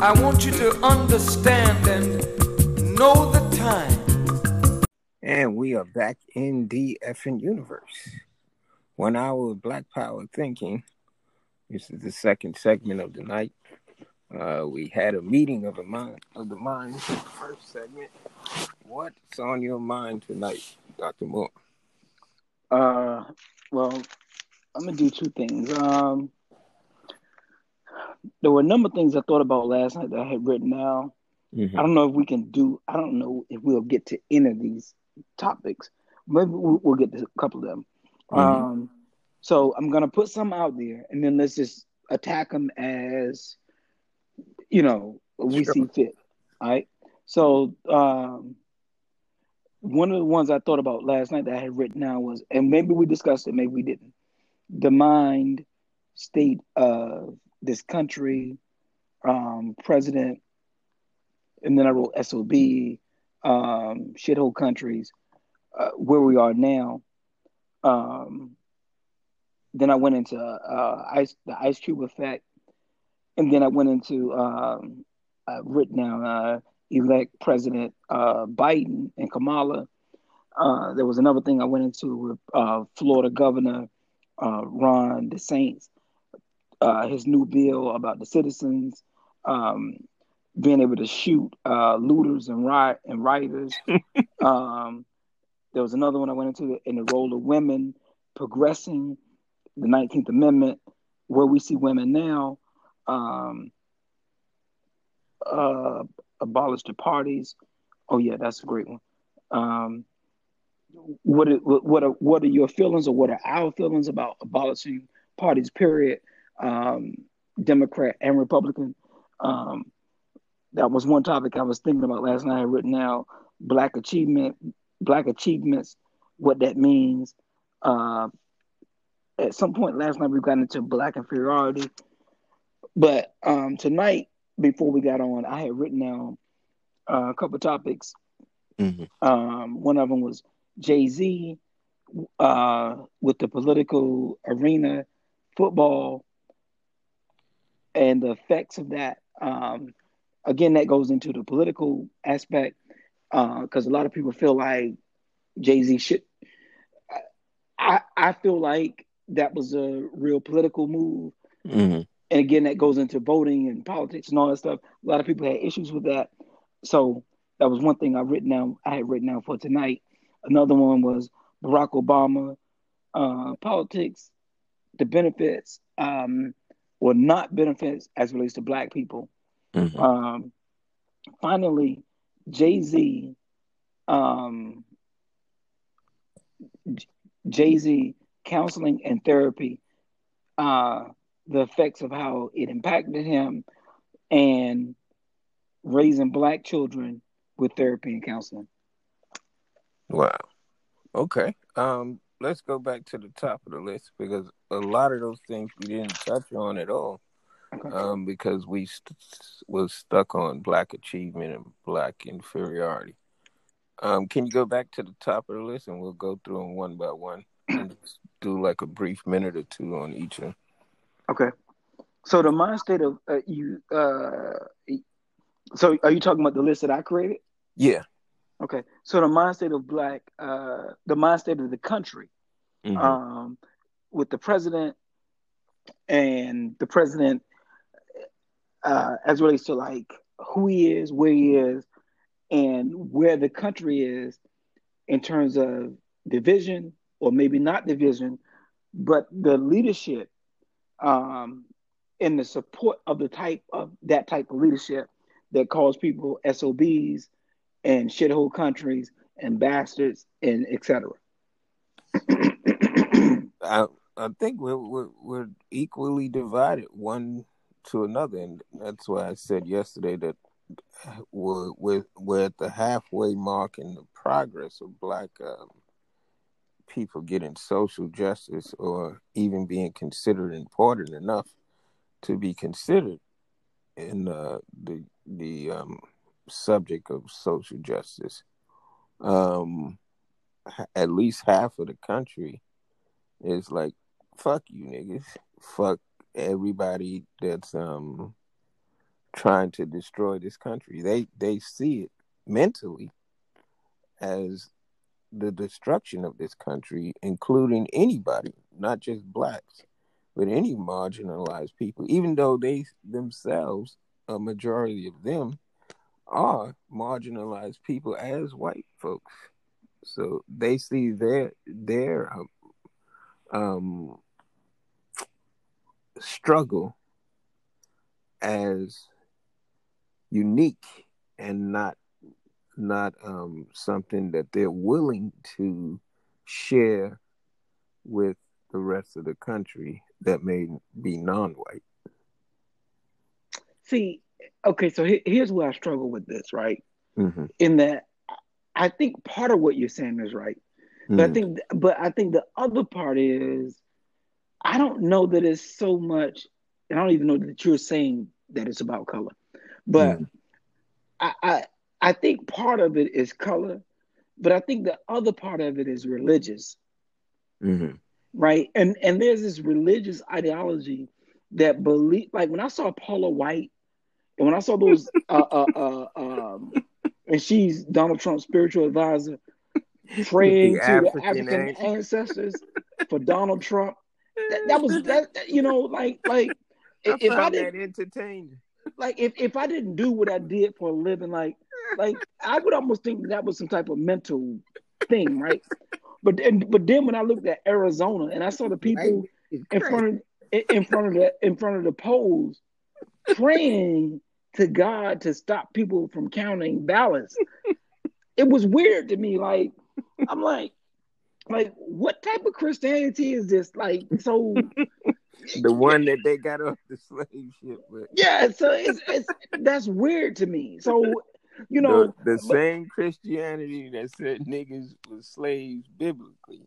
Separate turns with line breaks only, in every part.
I want you to understand and know the time.
And we are back in the effing universe. One hour of Black Power thinking. This is the second segment of the night. Uh, we had a meeting of the mind of the minds in the first segment. What's on your mind tonight, Dr. Moore?
Uh, well, I'm gonna do two things. Um, there were a number of things I thought about last night that I had written down.
Mm-hmm.
I don't know if we can do. I don't know if we'll get to any of these topics. Maybe we'll, we'll get to a couple of them.
Mhm.
Um, so I'm gonna put some out there, and then let's just attack them as you know we
Sure.
see fit. All right. So um, one of the ones I thought about last night that I had written down was, and maybe we discussed it, maybe we didn't. The mind state of this country, um, president, and then I wrote SOB, um, shithole countries, uh, where we are now. Um, then I went into uh, ice, the ice cube effect, and then I went into um, I've written down uh, elect President uh, Biden and Kamala. Uh, there was another thing I went into with uh, Florida Governor uh, Ron DeSantis, uh, his new bill about the citizens um, being able to shoot uh, looters and riot and rioters. um, there was another one I went into in the role of women progressing the 19th Amendment, where we see women now um, uh, abolish the parties. Oh yeah, that's a great one. Um, what are, what are what are your feelings or what are our feelings about abolishing parties? Period. Um, Democrat and Republican. Um, that was one topic I was thinking about last night. I written now black achievement, black achievements, what that means. Uh, at some point last night we got into black inferiority, but um, tonight before we got on, I had written down uh, a couple topics.
Mhm.
Um, one of them was Jay Z uh, with the political arena, football, and the effects of that. Um, again, that goes into the political aspect because a lot of people feel like Jay Z should. I I feel like that was a real political move
Mhm.
and again that goes into voting and politics and all that stuff a lot of people had issues with that so that was one thing i written down i had written down for tonight another one was barack obama uh, politics the benefits um, or not benefits as it relates to black people
Mhm.
um, finally jay-z um, jay-z counseling and therapy uh, the effects of how it impacted him and raising black children with therapy and counseling.
Wow. Okay. Um, let's go back to the top of the list because a lot of those things we didn't touch on at all.
Okay.
Um, because we st- was stuck on black achievement and black inferiority. Um, can you go back to the top of the list and we'll go through them one by one and do like a brief minute or two on each of them?
Okay. So the mind state of uh, you. Uh, so are you talking about the list that I created?
Yeah.
Okay. So the mind state of black, uh, the mind state of the country,
Mhm.
um, with the president and the president uh, as relates to like who he is, where he is, and where the country is in terms of division or maybe not division, but the leadership um, and the support of the type of that type of leadership that calls people SOBs and shithole countries and bastards and etc.
I I think we're, we're we're equally divided one to another, and that's why I said yesterday that we're we're, at the halfway mark in the progress of black um, people getting social justice or even being considered important enough to be considered in uh, the the um, subject of social justice. Um, at least half of the country is like, "Fuck you, niggas! Fuck everybody that's um trying to destroy this country. They they see it mentally as the destruction of this country, including anybody, not just blacks, but any marginalized people, even though they themselves, a majority of them, are marginalized people as white folks. So they see their their um, um, struggle as unique and not not um, something that they're willing to share with the rest of the country that may be non-white.
See, okay, so here's where I struggle with this, right?
Mm-hmm.
In that, I think part of what you're saying is right, mm-hmm. but I mm-hmm. think, but I think the other part is, I don't know that it's so much. I don't even know that you're saying that it's about color, but mm-hmm. I, I I think part of it is color, but I think the other part of it is religious.
Mm-hmm.
Right. And and there's this religious ideology that believe like when I saw Paula White and when I saw those uh, uh, uh, um, and she's Donald Trump's spiritual advisor praying the to African the African ancestors for Donald Trump. That, that was that you know like like
I if I didn't entertain
like if, if I didn't do what I did for a living like like I would almost think that was some type of mental thing, right? But then, but then when I looked at Arizona and I saw the people in front of in front of the in front of the polls praying to God to stop people from counting ballots, it was weird to me. Like I'm like, like what type of Christianity is this? Like so.
the one that they got off the slave ship with.
Yeah, so it's, it's that's weird to me. So you know
the, the but, same Christianity that said niggas was slaves biblically.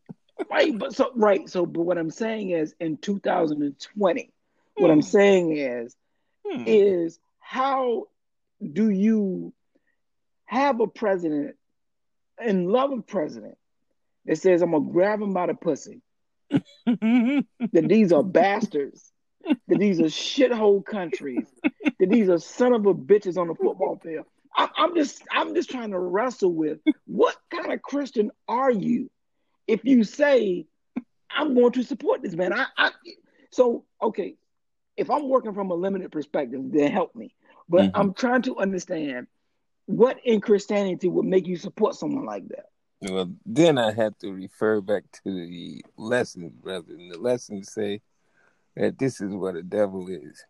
right, but so right, so but what I'm saying is in 2020, hmm. what I'm hmm. saying is hmm. is how do you have a president and love a president that says I'm gonna grab him by the pussy? that these are bastards, that these are shithole countries, that these are son of a bitches on the football field. I, I'm just I'm just trying to wrestle with what kind of Christian are you if you say I'm going to support this man. I, I so okay, if I'm working from a limited perspective, then help me. But mm-hmm. I'm trying to understand what in Christianity would make you support someone like that.
Well, then I have to refer back to the lesson, brother. And the lessons say that this is what a devil is.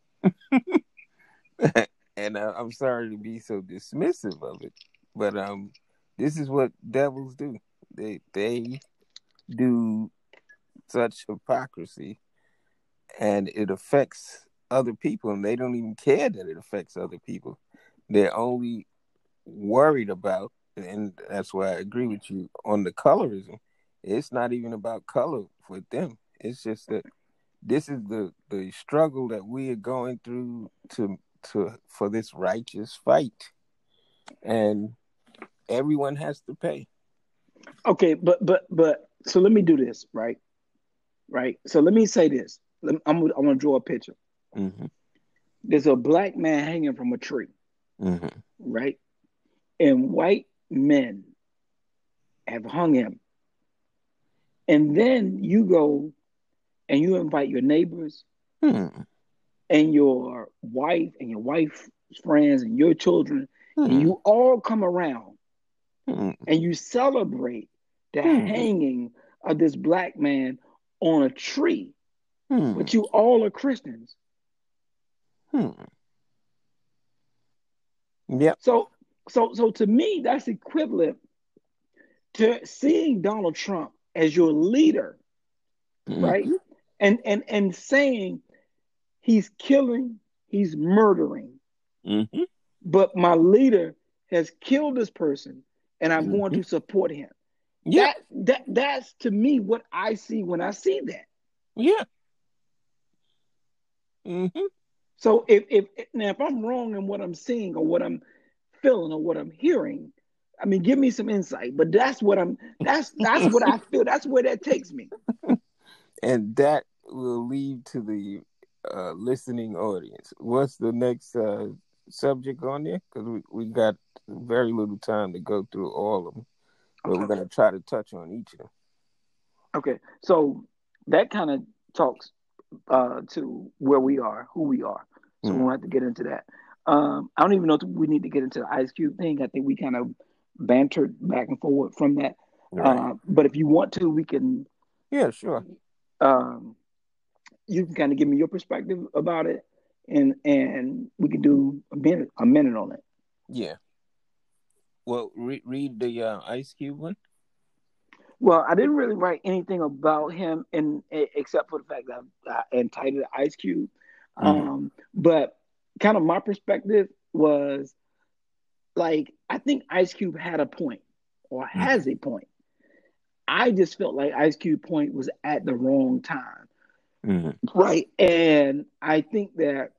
and I, I'm sorry to be so dismissive of it, but um, this is what devils do. They they do such hypocrisy, and it affects other people, and they don't even care that it affects other people. They're only worried about, and that's why I agree with you on the colorism. It's not even about color for them. It's just that this is the the struggle that we are going through to to for this righteous fight, and everyone has to pay.
Okay, but but but so let me do this right, right. So let me say this. I'm I'm gonna draw a picture.
Mm-hmm.
There's a black man hanging from a tree,
mm-hmm.
right, and white men have hung him, and then you go and you invite your neighbors.
Mm
and your wife and your wife's friends and your children, mm. and hmm. you all come around
mm.
and you celebrate the mm. hanging of this black man on a tree,
hmm.
but you all are Christians.
Hmm. Yep.
So, so, so to me, that's equivalent to seeing Donald Trump as your leader, mm-hmm. right? And and and saying He's killing, he's murdering.
Mm-hmm.
But my leader has killed this person and I'm mm-hmm. going to support him.
Yeah.
That, that that's to me what I see when I see that.
Yeah. Mm-hmm.
So if, if now if I'm wrong in what I'm seeing or what I'm feeling or what I'm hearing, I mean give me some insight. But that's what I'm that's that's what I feel. That's where that takes me.
And that will lead to the uh, listening audience. What's the next uh, subject on there? Because we, we got very little time to go through all of them, but
Okay.
we're gonna try to touch on each of them.
Okay, so that kind of talks uh, to where we are, who we are. So we
Mhm.
won't have to get into that. Um, I don't even know if we need to get into the Ice Cube thing. I think we kind of bantered back and forward from that. Uh, but if you want to, we can.
yeah, sure.
Um, you can kind of give me your perspective about it, and and we can do a minute a minute on it.
Yeah. Well, re- read the uh, Ice Cube one.
Well, I didn't really write anything about him, in except for the fact that I entitled it Ice Cube.
Mhm.
Um, but kind of my perspective was like I think Ice Cube had a point or has a point. I just felt like Ice Cube point was at the wrong time,
Mm-hmm.
right? And I think that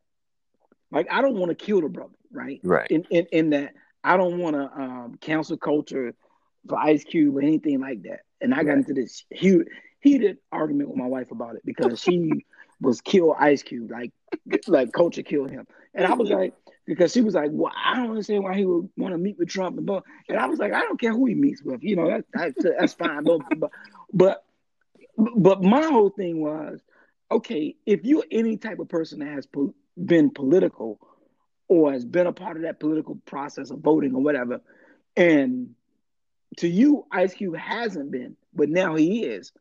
like I don't want to kill the brother, right?
Right.
in, in, in that I don't want to um, cancel culture for Ice Cube or anything like that. And I got
Right.
into this huge, heated argument with my wife about it because she was kill Ice Cube, like like culture killed him. And I was like, because she was like, well, I don't understand why he would want to meet with Trump and blah. And I was like, I don't care who he meets with, you know, that, that's that's fine. But, but but my whole thing was, okay, if you're any type of person that has po- been political or has been a part of that political process of voting or whatever, and to you, Ice Cube hasn't been, but now he is,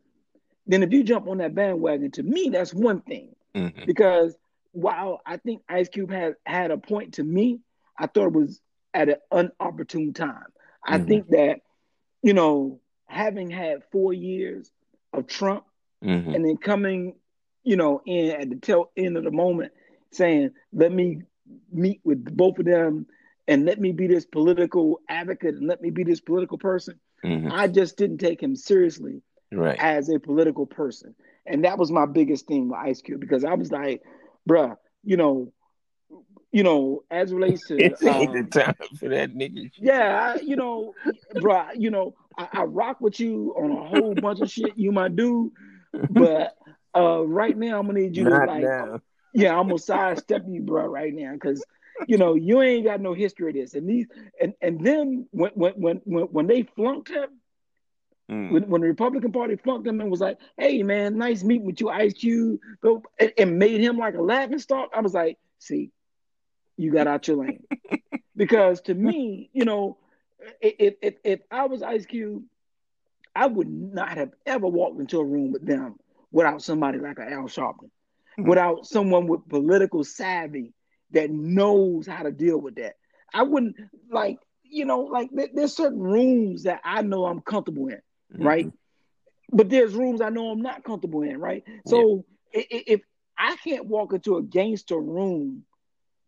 then if you jump on that bandwagon, to me, that's one thing.
Mm-hmm.
Because while I think Ice Cube had had a point to me, I thought it was at an unopportune time. I
Mhm.
think that, you know, having had four years of Trump
Mm-hmm.
and then coming, you know, in at the tail end of the moment, saying, "Let me meet with both of them, and let me be this political advocate, and let me be this political person."
Mm-hmm.
I just didn't take him seriously
Right.
as a political person, and that was my biggest thing with Ice Cube because I was like, "Bruh, you know, you know, as it relates to."
It ain't
um,
the time for that nigga.
yeah, I, you know, bro, you know, I, I rock with you on a whole bunch of shit. You my dude, but uh, right now I'm gonna need you
Not
to like,
now.
yeah, I'm gonna sidestep you, bro, right now, because you know you ain't got no history of this. And these, and and then when when when when, when they flunked him,
Mm.
when, when the Republican Party flunked him and was like, "Hey, man, nice meeting with you, Ice Cube," and, and made him like a laughing stock, I was like, "See, you got out your lane." because to me, you know, if, if if I was Ice Cube, I would not have ever walked into a room with them without somebody like a Al Sharpton,
Hmm.
without someone with political savvy that knows how to deal with that. I wouldn't like, you know, like there- there's certain rooms that I know I'm comfortable in, Mm-hmm. right? But there's rooms I know I'm not comfortable in, right? So i- if I can't walk into a gangster room,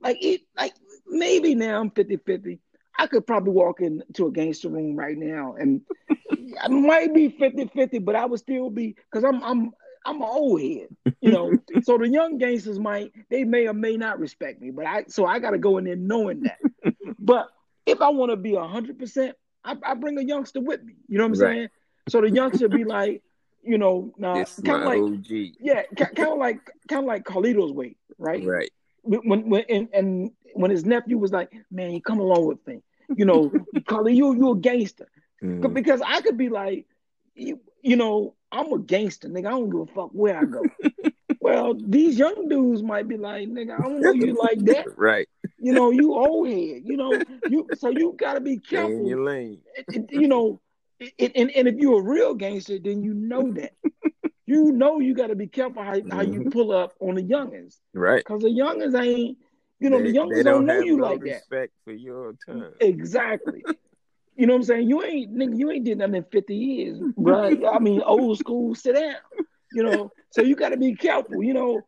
like it, like maybe now I'm 50 50. I could probably walk into a gangster room right now and I might be 50 50, but I would still be because I'm I'm I'm an old head, you know. so the young gangsters might they may or may not respect me, but I so I gotta go in there knowing that. but if I want to be hundred percent, I, I bring a youngster with me. You know what I'm
Right.
saying? So the youngster be like, you know,
is
kind of like
OG.
yeah, kind of like kind of like Carlito's way, right?
Right.
when when and, and when his nephew was like, "Man, you come along with me," you know, Carly, you you a gangster
Mhm.
because I could be like, you, you know, I'm a gangster, nigga. I don't give a fuck where I go. well, these young dudes might be like, nigga, I don't know you like that.
Right.
You know, you old head. You know, you so you gotta be
Stay in
careful.
your lane.
You know, it, and and if you're a real gangster, then you know that. You know you got to be careful how, how you
Mhm.
pull up on the youngins,
Right.
cause the youngins ain't, you know,
they,
the youngins
they
don't, know you
no
like that.
respect for your time.
Exactly. You know what I'm saying? You ain't nigga, you ain't did nothing in 50 years, bro. I mean, old school, sit down. You know, so you got to be careful. You know,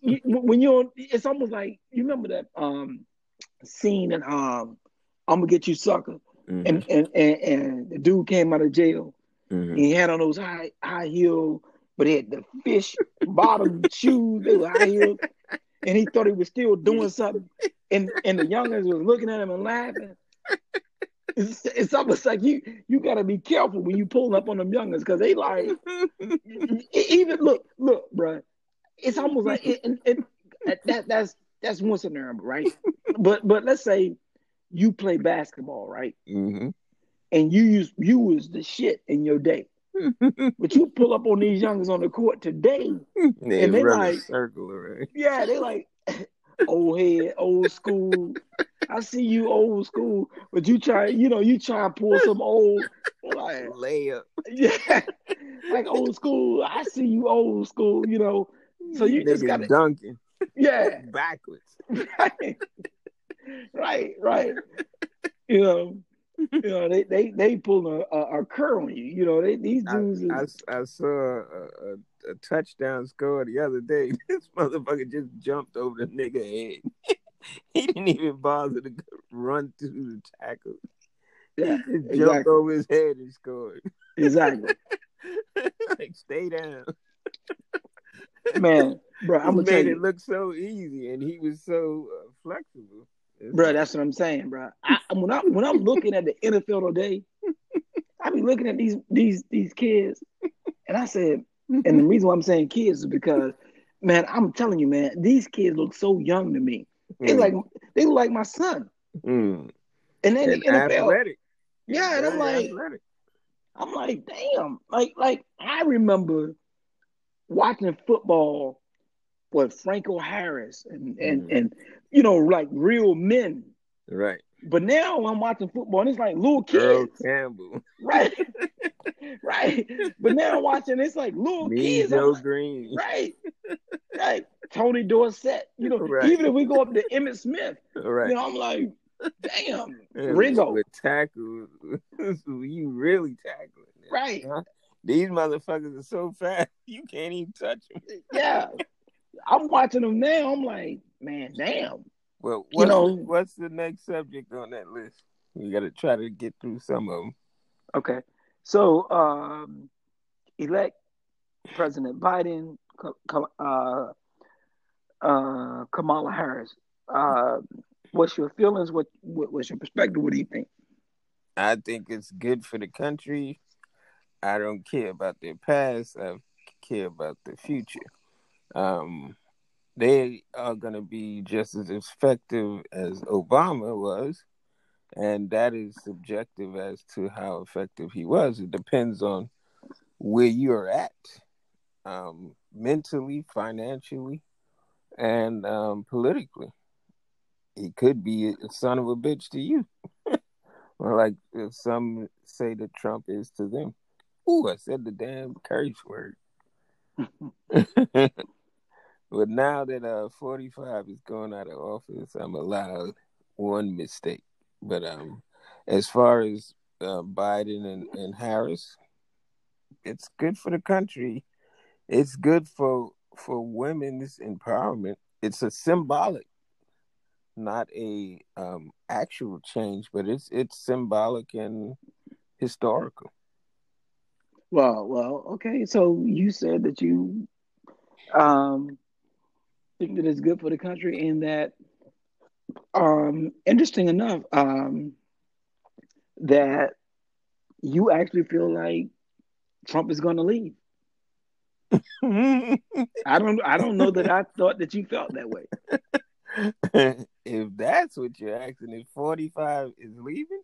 you, when you're, it's almost like you remember that um scene in um I'm gonna get you sucker,
Mhm.
and and and, and the dude came out of jail.
Mhm.
And he had on those high high heel, but he had the fish bottom shoes. They were high heels, and he thought he was still doing something. And and the youngins was looking at him and laughing. It's, it's almost like you you got to be careful when you pulling up on them youngins because they like even look look, bro. It's almost like it, it, it, that that's that's one scenario, right? but but let's say you play basketball, right?
hmm
And you use you was the shit in your day. But you pull up on these youngers on the court today,
they
And they like-
circle around.
yeah, they like old head, old school. I see you old school, but you try, you know, you try to pull some old, like,
Layup.
yeah, like old school. I see you old school, you know. So you just gotta-
dunking
Yeah,
backwards.
right, right, right. You know, you know, they they they pulling a, a, a cur on you. You know, they these dudes.
I,
is,
I saw a, a, touchdown score the other day. This motherfucker just jumped over the nigga head. he didn't even bother to run through the tackle.
yeah,
He just jumped over his head and scored.
exactly,
like, stay down.
man, bro. I'm
he made it look so easy, and he was so uh, flexible.
Bro. That's what I'm saying, bro. I, when I when I'm looking at the NFL today, I be looking at these these these kids, and I said, and the reason why I'm saying kids is because, man, I'm telling you, man, these kids look so young to me. They
Mm,
like they look like my son,
mm.
and then
And
the NFL,
athletic.
yeah, and I'm like,
athletic.
I'm like, damn, like like I remember watching football with Franco Harris and and
Mhm.
and you know like real men.
right.
But now I'm watching football and it's like little
Earl
kids,
Campbell,
right? right. But now I'm watching it's like little
me,
kids,
Joe
like,
Greene.
right? Right. Tony Dorsett, you know,
Right.
even if we go up to Emmitt Smith,
Right.
you know, I'm like, damn, Ringo,
With tackles, you really tackling. them.
right?
Huh? These motherfuckers are so fast, you can't even touch them.
Yeah. I'm watching them now. I'm like, man, damn.
Well,
You know-
what's the next subject on that list? We got to try to get through some of them.
Okay. So, um, elect President Biden, uh, uh, Kamala Harris. Uh, what's your feelings? What, what What's your perspective? What do you think?
I think it's good for the country. I don't care about their past. I care about the future. Um, they are going to be just as effective as Obama was, and that is subjective as to how effective he was. It depends on where you're at, um, mentally, financially, and um, politically. He could be a son of a bitch to you. Or like some say that Trump is to them. Ooh, I said the damn curse word. but now that uh 45 is going out of office, I'm allowed one mistake. But um as far as uh, Biden and, and Harris, it's good for the country. It's good for for women's empowerment. It's a symbolic not a um, actual change, but it's it's symbolic and historical.
Well, well, okay. So you said that you um, think that it's good for the country, and that um, interesting enough um, that you actually feel like Trump is going to leave. I don't. I don't know that I thought that you felt that way.
if that's what you're asking, if 45 is leaving,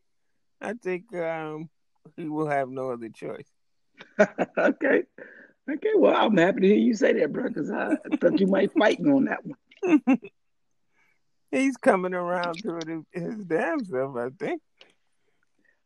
I think um, he will have no other choice.
okay. Okay. Well, I'm happy to hear you say that, bro, because I thought you might fight me on that one.
He's coming around to it his damn self, I think.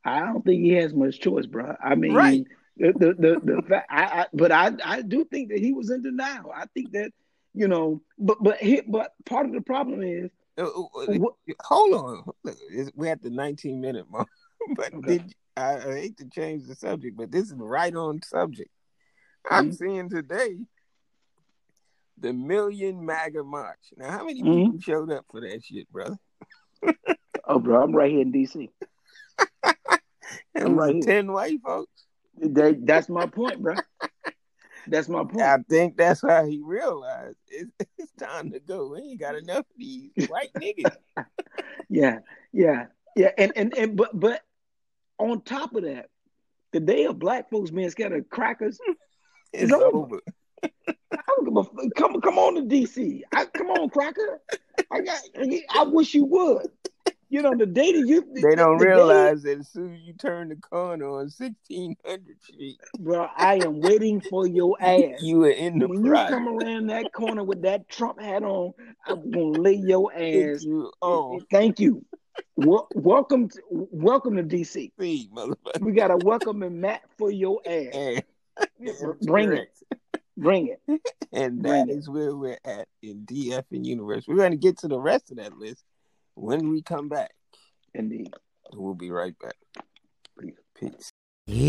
I don't think he has much choice, bro. I mean,
Right.
the the the, the fact, I, I but I I do think that he was in denial. I think that you know, but but he, but part of the problem is
Uh, uh,
what,
Hold on, Look, we're at the 19 minute mark. But
Okay.
did I, I hate to change the subject, but this is right on subject. I'm
Mhm.
seeing today the Million MAGA March. Now, how many
Mhm.
people showed up for that shit, brother?
oh, bro, I'm right here in D.C. I'm right here.
ten white folks.
That, that's my point, bro. That's my point.
I think that's how he realized it's, it's time to go. We ain't got enough of these white niggas.
Yeah, yeah, yeah. And and and but but on top of that, the day of black folks being scared of crackers,
It's
over.
over.
I don't give a f- come come on to DC. I, come on, Crocker. I got. I wish you would. You know, the day that you
They don't
the day-
realize that as soon as you turn the corner on 1600 Street,
bro. I am waiting for your ass.
you are in the
when you come around that corner with that Trump hat on, I'm gonna lay your ass.
You oh,
Thank you. Wel- welcome, to, welcome to DC.
see.
We got a welcome and mat for your ass.
And,
Bring it, bring it.
and
Bring
that
it.
is where we're at in DF and Universe. We're going to get to the rest of that list when we come back.
Indeed.
We'll be right back. Peace.
Yeah.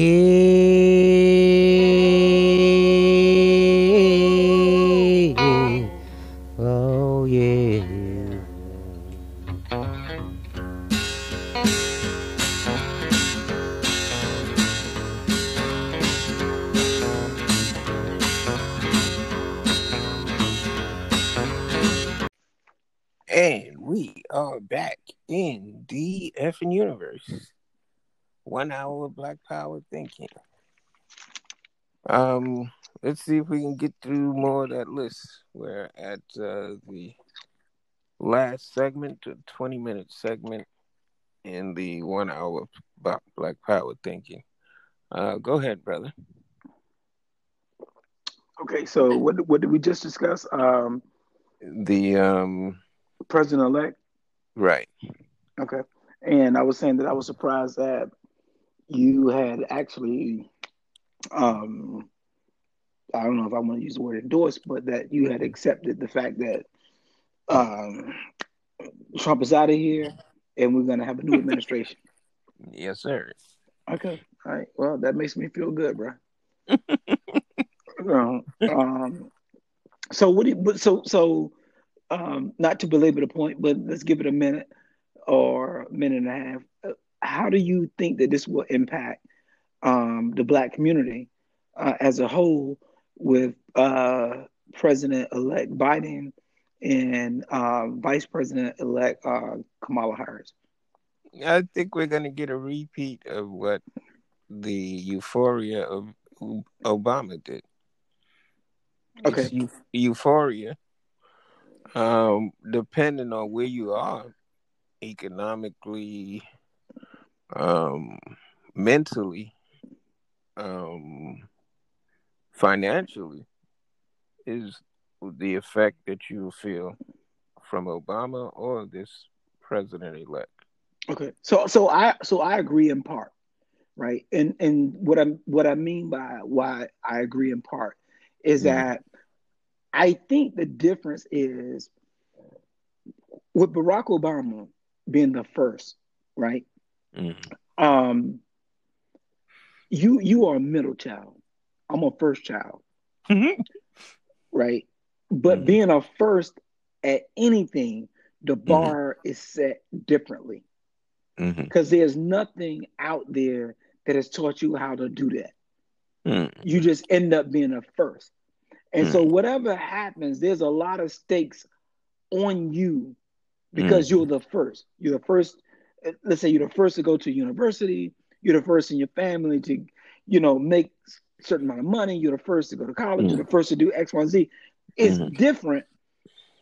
In DF and Universe. One hour of Black Power thinking. Um, let's see if we can get through more of that list. We're at uh, the last segment, the 20 minute segment in the one hour of Black Power thinking. Uh, go ahead, brother.
Okay, so what what did we just discuss? Um,
The um,
President elect.
Right.
Okay, and I was saying that I was surprised that you had actually, um, I don't know if I want to use the word endorsed, but that you had accepted the fact that um, Trump is out of here and we're going to have a new administration.
Yes, sir.
Okay, all right. Well, that makes me feel good, bro. Um, um, so what do you, but so so um, not to belabor the point, but let's give it a minute or a minute and a half. Uh, How do you think that this will impact um, the black community uh, as a whole with uh, President-elect Biden and uh, Vice President-elect uh, Kamala Harris?
I think we're going to get a repeat of what the euphoria of Obama did.
Okay.
Eu- euphoria. Um, depending on where you are economically, um, mentally, um, financially, is the effect that you feel from Obama or this president elect.
Okay. So so I so I agree in part, right? And and what I'm what I mean by why I agree in part is
Mhm.
that I think the difference is with Barack Obama being the first, right? Um you you are a middle child. I'm a first child, right? But
Mhm.
being a first at anything, the bar is set differently
Mm-hmm.
because there's nothing out there that has taught you how to do that.
Mm-hmm.
You just end up being a first. And hmm. so whatever happens, there's a lot of stakes on you because hmm. you're the first. You're the first. Let's say you're the first to go to university. You're the first in your family to, you know, make a certain amount of money. You're the first to go to college. You're hmm. the first to do X, Y, Z. It's
Mhm.
different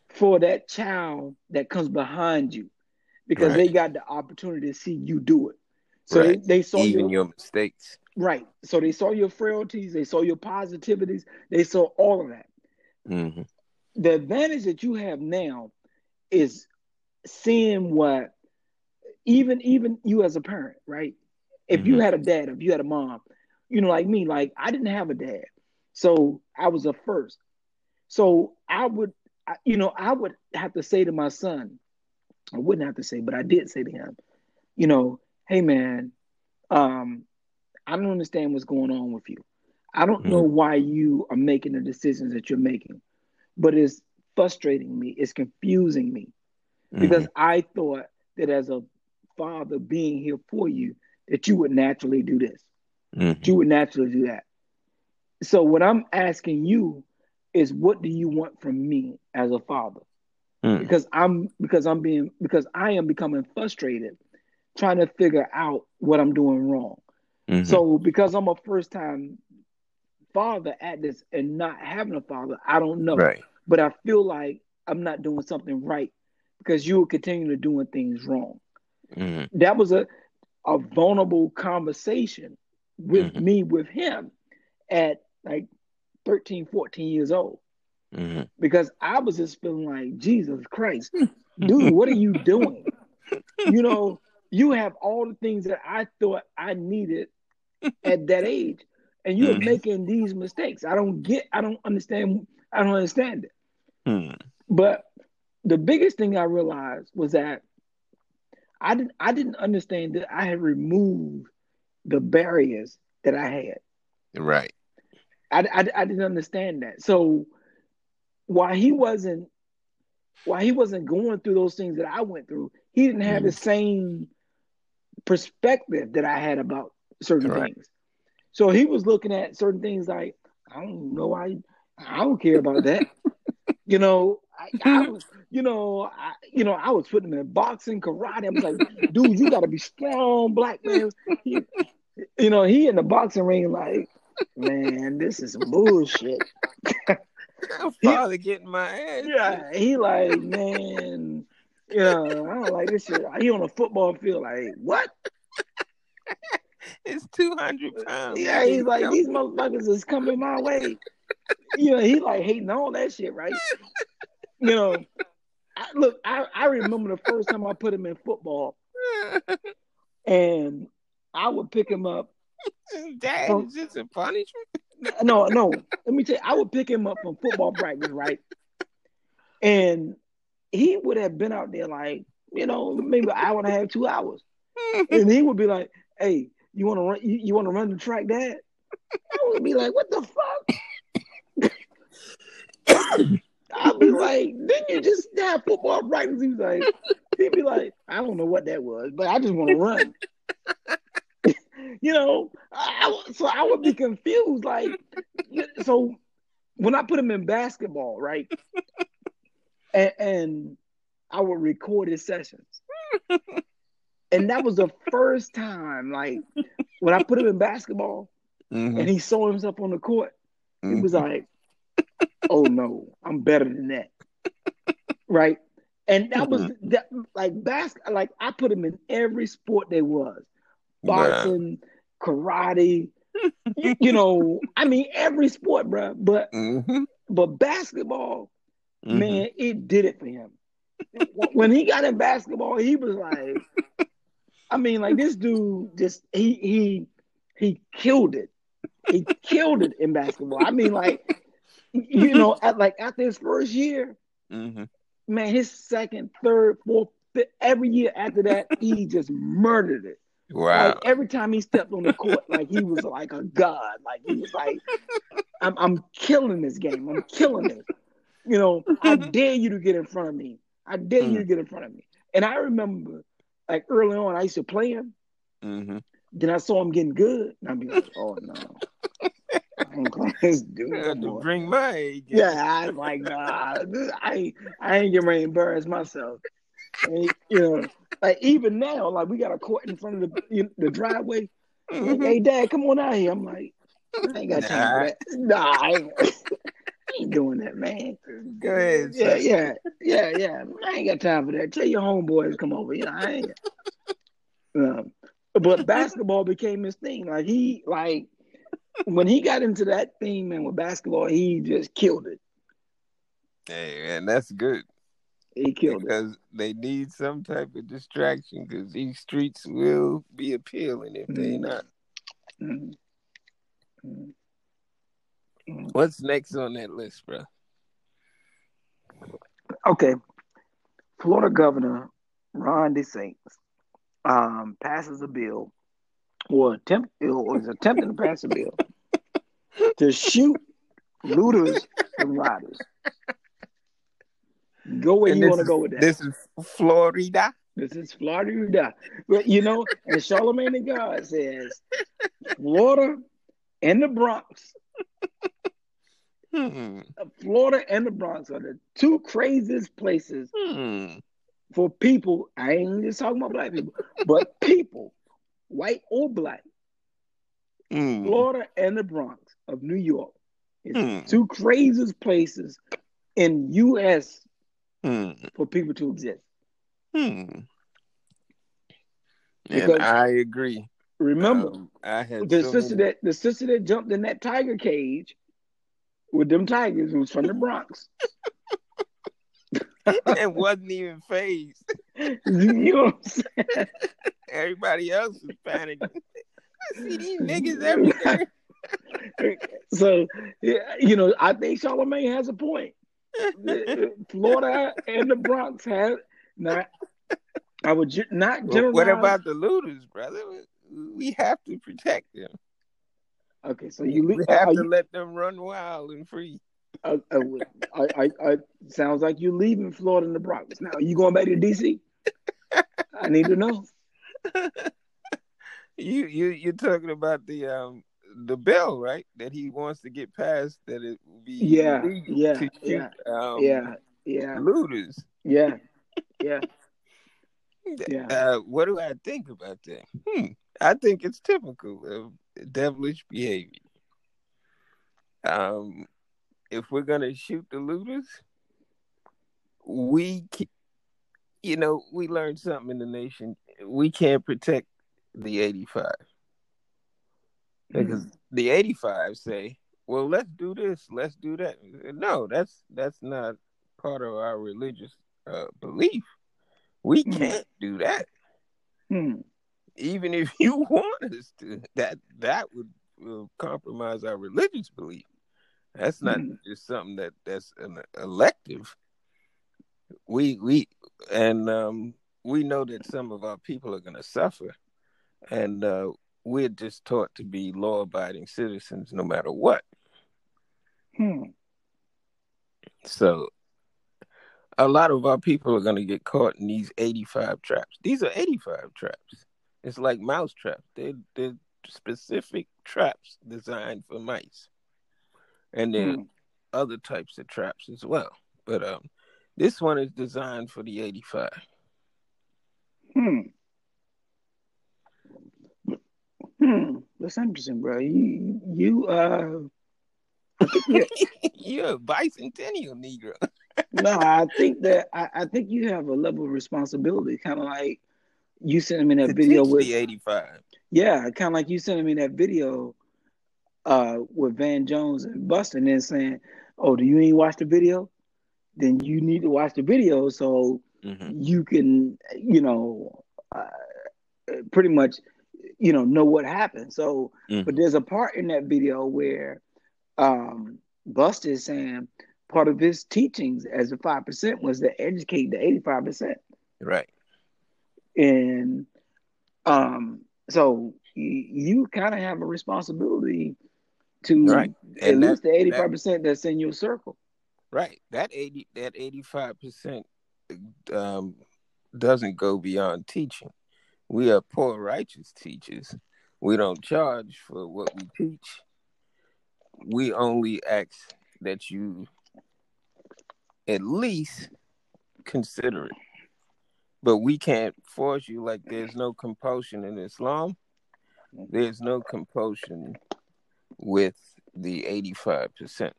for that child that comes behind you because
Right.
they got the opportunity to see you do it. So
Right.
they, they saw
Even
your
your mistakes.
Right. So they saw your frailties, they saw your positivities, they saw all of that.
Mm-hmm.
The advantage that you have now is seeing what even even you as a parent, right? If you
Mhm.
had a dad, if you had a mom, you know, like me, like I didn't have a dad, so I was a first. So I would, I- you know, I would have to say to my son, I wouldn't have to say, but I did say to him, you know, hey man, um, I don't understand what's going on with you. I don't know why you are making the decisions that you're making, but it's frustrating me. It's confusing me because I thought that as a father being here for you, that you would naturally do this.
Mhm.
You would naturally do that. So what I'm asking you is what do you want from me as a father?
Mhm.
Because I'm because I'm being because I am becoming frustrated trying to figure out what I'm doing wrong.
Mhm.
So because I'm a first time father at this and not having a father, I don't know.
right.
But I feel like I'm not doing something right because you were continuing to doing things wrong.
Mhm.
That was a a vulnerable conversation with
Mhm.
me with him at like 13, 14 years old.
Mhm.
Because I was just feeling like, Jesus Christ, dude, what are you doing? You know, you have all the things that I thought I needed at that age, and you're
Mhm.
making these mistakes. I don't get, I don't understand, I don't understand it.
Mhm.
But the biggest thing I realized was that I didn't I didn't understand that I had removed the barriers that I had.
Right.
I, I, I didn't understand that. So while he wasn't while he wasn't going through those things that I went through, he didn't have the same perspective that I had about certain things. So he was looking at certain things like, I don't know, I I don't care about that. you know, I, I was, you know, I, you know, I was putting him in boxing, karate. I was like, dude, you got to be strong, black man. He, you know, he in the boxing ring, like, man, this is bullshit.
I'm finally getting my ass.
Yeah, he like, man, you know, I don't like this shit. He on a football field, like, what?
It's two hundred pounds.
Yeah, he's like, these motherfuckers is coming my way. You know, he like hating all that shit, right? You know, I, look, I, I remember the first time I put him in football, and I would pick him up.
Dad,
From-
is this a punishment?
No, no, let me tell you, I would pick him up from football practice, right? And he would have been out there like, you know, maybe an hour and a half, two hours. And he would be like, hey, you wanna run you, you wanna run the track, Dad? I would be like, what the fuck? I'd be like, didn't you just have football practice? He was like, he'd be like, I don't know what that was, but I just want to run. you know, I- so I would be confused. Like, so when I put him in basketball, right, and, and I would record his sessions, and that was the first time, like, when I put him in basketball
Mhm.
and he saw himself on the court, he
Mhm.
was like, "Oh no, I'm better than that." Right? And that was that like bas- like I put him in every sport there was. Boxing, karate, you, you know, I mean every sport, bro. But
Mhm.
but basketball,
Mhm.
man, it did it for him. when he got in basketball, he was like, I mean, like this dude just he he he killed it. He killed it in basketball. I mean, like you mm-hmm. know, at like after his first year,
Mhm.
man, his second, third, fourth, fifth, every year after that, he just murdered it.
Wow.
Like every time he stepped on the court, like he was like a god. Like he was like, I'm I'm killing this game. I'm killing it. You know, I mm-hmm. dare you to get in front of me. I dare you mm. to get in front of me. And I remember, like early on, I used to play him.
Mhm.
Then I saw him getting good, and I'd be like, oh no, I ain't playing this dude.
Had to bring my age.
Yeah, I'm like, nah, I ain't, I ain't getting ready to embarrass myself. And, you know, like even now, like we got a court in front of the you the driveway. Like,
Mhm.
hey, Dad, come on out here. I'm like, I ain't got time for that. Nah, I ain't, I ain't doing that, man.
Go ahead.
Yeah,
son.
yeah, yeah, yeah. I ain't got time for that. Tell your homeboys to come over. You know, I ain't. Um, but basketball became his thing. Like he, like when he got into that thing, man, with basketball, he just killed it.
Hey man, that's good
He killed it.
because they need some type of distraction because these streets will be appealing if they
Mhm.
not.
Mhm. Mhm. Mhm.
What's next on that list, bro?
Okay. Florida Governor Ron DeSantis um, passes a bill, or attempt, or is attempting to pass a bill to shoot looters and riders. Go where
And
you want to go with that.
This is Florida.
This is Florida. But you know, and Charlemagne the God says Florida and the Bronx,
Hmm.
Florida and the Bronx are the two craziest places
Hmm.
for people. I ain't just talking about black people, but people, white or black,
Hmm.
Florida and the Bronx of New York is
Hmm.
the two craziest places in U.S.
Hmm.
for people to exist.
Hmm.
Because-
and I agree.
Remember,
Um, I had
the
so
sister
many-
that the sister that jumped in that tiger cage with them tigers who's from the Bronx.
and wasn't even fazed.
you, know what I'm saying?
Everybody else is panicking. I see these niggas everywhere.
so you know, I think Charlemagne has a point. Florida and the Bronx have not. I would not generalize.
what about the looters, brother? We have to protect them.
Okay, so you
we have to
you-
let them run wild and free.
uh, uh, I, I, I, sounds like you're leaving Florida and the Bronx. Now, you going back to DC? I need to know.
You you you're talking about the um the bill, right? That he wants to get passed that it will be
Yeah, yeah,
to shoot,
yeah,
um,
Yeah, yeah,
looters.
yeah, yeah, yeah.
Uh, what do I think about that? Hmm. I think it's typical of devilish behavior. Um, if we're gonna shoot the looters, we, you know, we learned something in the nation. We can't protect the eighty-five because the eighty-five say, "Well, let's do this, let's do that." No, that's that's not part of our religious uh, belief. We
Mhm.
can't do that
Hmm.
Even if you want us to, that that would compromise our religious belief. That's not
Mhm.
just something that that's an elective. We we and um, we know that some of our people are going to suffer, and uh, we're just taught to be law-abiding citizens no matter what.
Hmm.
So a lot of our people are going to get caught in these 85 traps. These are 85 traps. It's like mouse traps. They're, they're specific traps designed for mice. And then
Hmm.
other types of traps as well. But um, this one is designed for the 85.
Hmm. Hmm. That's interesting, bro. You, you, uh, I think you-
You're a bicentennial Negro.
no, I think that I, I think you have a level of responsibility, kind of like you sent me that video with,
85.
yeah, kind of like you sent me that video, uh, with Van Jones and Buster, and then saying, "Oh, do you ain't watch the video? Then you need to watch the video so
Mhm.
you can, you know, uh, pretty much, you know, know what happened." So,
Mhm.
but there's a part in that video where um, Buster is saying part of his teachings as a five percent was to educate the eighty five percent,
Right.
And um, so you, you kind of have a responsibility to
Right.
at
And that-
least the eighty five percent that's in your circle.
Right. That eighty that eighty five percent um doesn't go beyond teaching. We are poor righteous teachers. We don't charge for what we teach. We only ask that you at least consider it. But we can't force you like there's no compulsion in Islam. There's no compulsion with the 85%.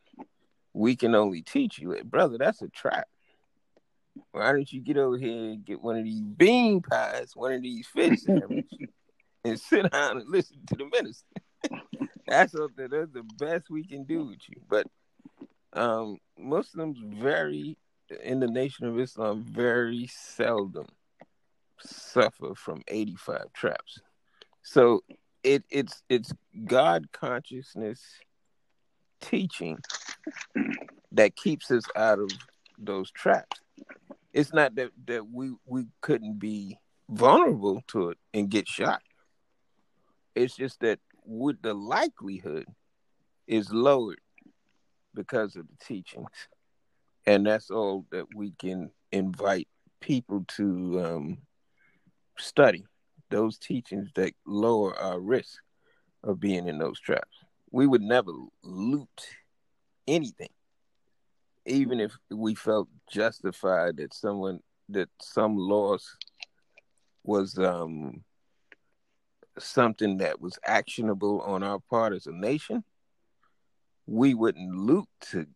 We can only teach you it. Brother, that's a trap. Why don't you get over here and get one of these bean pies, one of these fish sandwiches, and sit down and listen to the minister? that's something that's the best we can do with you. But um, Muslims very in the nation of Islam very seldom suffer from 85 traps. So it it's it's God consciousness teaching that keeps us out of those traps. It's not that that we we couldn't be vulnerable to it and get shot. It's just that with the likelihood is lowered because of the teachings. And that's all that we can invite people to um, study those teachings that lower our risk of being in those traps. We would never loot anything, even if we felt justified that someone that some loss was um, something that was actionable on our part as a nation. We wouldn't loot to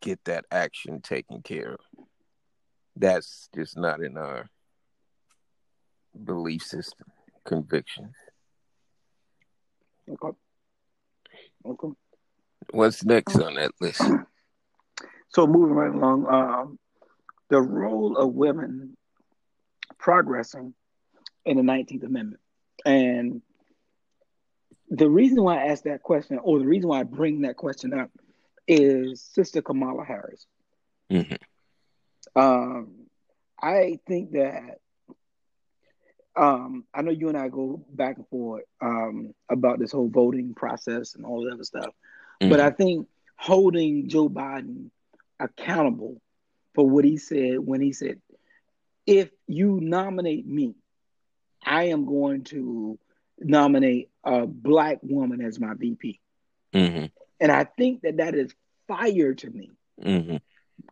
get that action taken care of. That's just not in our belief system, convictions.
Okay. Okay.
What's next on that list?
So moving right along, um, the role of women progressing in the 19th Amendment. And the reason why I asked that question, or the reason why I bring that question up, is Sister Kamala Harris.
Mhm.
Um, I think that um, I know you and I go back and forth um, about this whole voting process and all that other stuff, but I think holding Joe Biden accountable for what he said when he said, "If you nominate me, I am going to nominate a black woman as my VP,"
hmm
and I think that that is fire to me.
hmm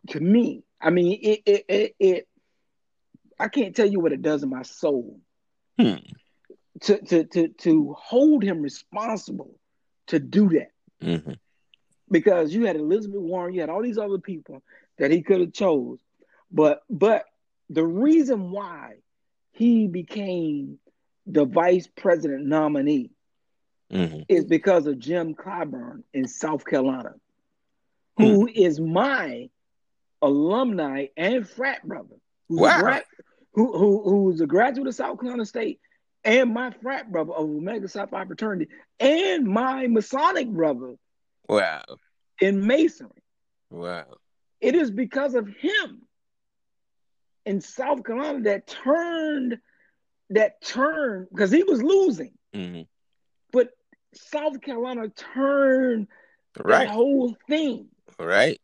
to me. I mean, it, it, it, it I can't tell you what it does in my soul
Hmm.
to, to, to, to hold him responsible to do that
hmm
because you had Elizabeth Warren, you had all these other people that he could have chose, but, but the reason why he became the vice president nominee
hmm
is because of Jim Clyburn in South Carolina, who is my alumni and frat brother. Who's
Wow.
Who, who, who's a graduate of South Carolina State and my frat brother of Omega Psi Phi fraternity and my Masonic brother
Wow.
in Masonry.
Wow.
It is because of him in South Carolina that turned, that turned, because he was losing,
hmm
but South Carolina turned
Right.
the whole thing.
Right.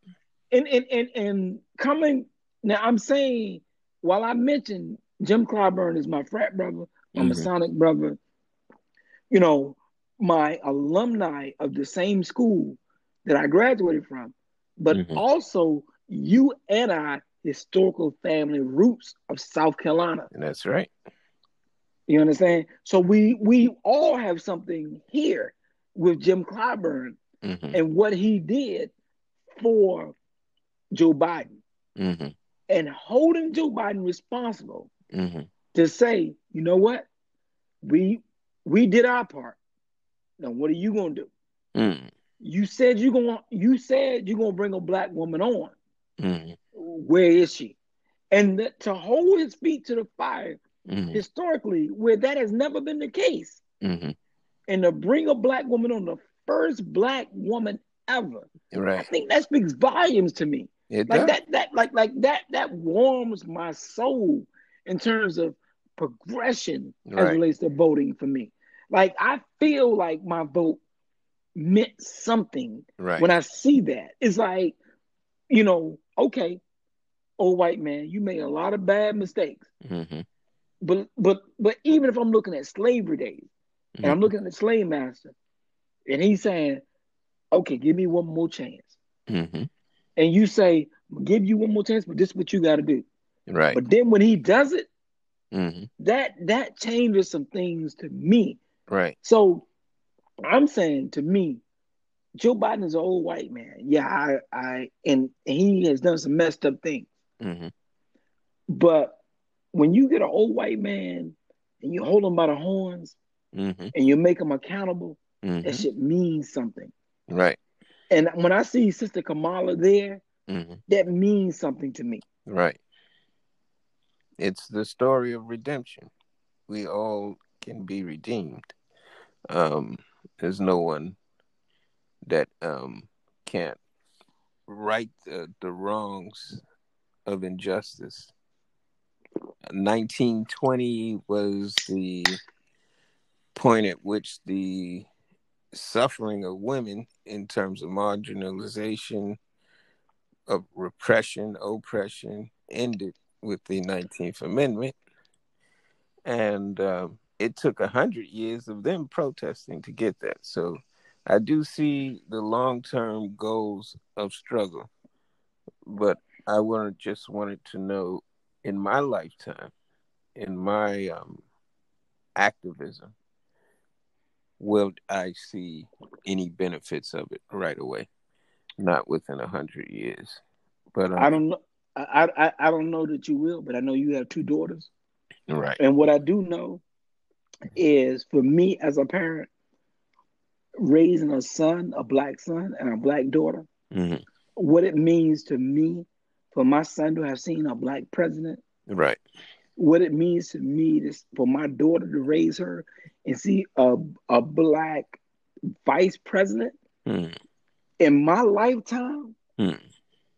and and and and coming now, I'm saying while I mentioned Jim Clyburn is my frat brother, my
Mhm.
Masonic brother, you know, my alumni of the same school that I graduated from, but
Mhm.
also you and I historical family roots of South Carolina.
And that's right.
You understand? So we we all have something here with Jim Clyburn
hmm
and what he did for Joe Biden.
hmm
and holding Joe Biden responsible
hmm
to say, you know what, we we did our part. Now what are you gonna do?
hmm
You said you gonna you said you're gonna bring a black woman on.
hmm
Where is she? And that, to hold his feet to the fire
hmm
historically, where that has never been the case,
hmm
and to bring a black woman on the first black woman ever, I think that speaks volumes to me.
It
like
does.
that that like like that that warms my soul in terms of progression as
Right.
it relates to voting for me. Like i feel like my vote meant something
Right.
when i see that. It's like you know okay old white man you made a lot of bad mistakes.
Hmm
but but but even if i'm looking at slavery days and i'm looking at the slave master and he's saying okay give me one more chance
hmm
and you say give you one more chance but this is what you got to do
Right.
But then when he does it,
hmm
that that changes some things to me.
Right.
So I'm saying to me, Joe Biden is an old white man. Yeah, I, I and he has done some messed up things.
hmm
But when you get an old white man and you hold him by the horns
hmm
and you make him accountable,
hmm
that shit means something.
Right.
And when I see Sister Kamala there,
hmm
that means something to me.
Right. It's the story of redemption. We all can be redeemed. Um, there's no one that um, can't right the, the wrongs of injustice. 1920 was the point at which the suffering of women in terms of marginalization, of repression, oppression ended with the 19th Amendment. And um, it took a hundred years of them protesting to get that. So I do see the long term goals of struggle, but I want just wanted to know in my lifetime, in my um, activism, will I see any benefits of it right away? Not within a hundred years, but um,
I don't know. I, I I don't know that you will, but I know you have two daughters.
Right.
And what I do know is for me as a parent, raising a son, a black son, and a black daughter,
hmm
what it means to me for my son to have seen a black president,
Right.
what it means to me to, for my daughter to raise her and see a, a black vice president
Mm.
in my lifetime,
Mm.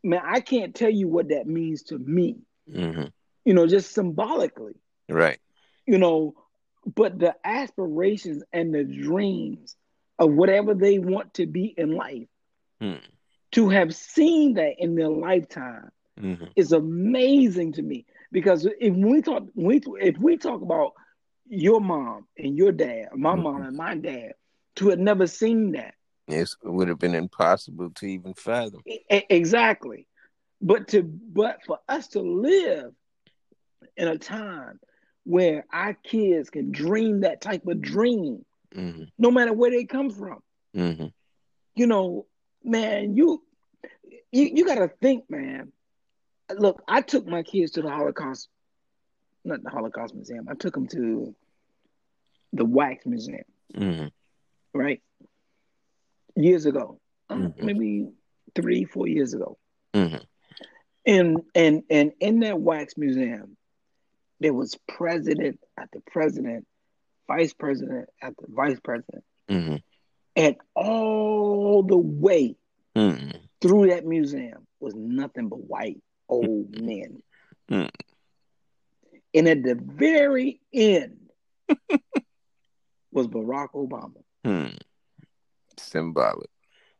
man, I can't tell you what that means to me,
hmm
you know, just symbolically.
Right.
you know, but the aspirations and the dreams of whatever they want to be in life,
Mm.
to have seen that in their lifetime
hmm
is amazing to me. Because if we talk, we if we talk about your mom and your dad, my mom
Mhm.
and my dad, to have never seen that,
It's, it would have been impossible to even fathom.
E- exactly. But to but for us to live in a time where our kids can dream that type of dream,
hmm
no matter where they come from.
hmm
you know, man, you you, you got to think, man. Look, I took my kids to the Holocaust, not the Holocaust Museum. I took them to the Wax Museum,
hmm
right? Years ago, uh,
Mhm.
maybe three, four years ago,
hmm
and and and in that Wax Museum, there was president after president, vice president after vice president,
hmm
and all the way
hmm
through that museum was nothing but white old men.
Mm.
And at the very end was Barack Obama.
Hmm. Symbolic.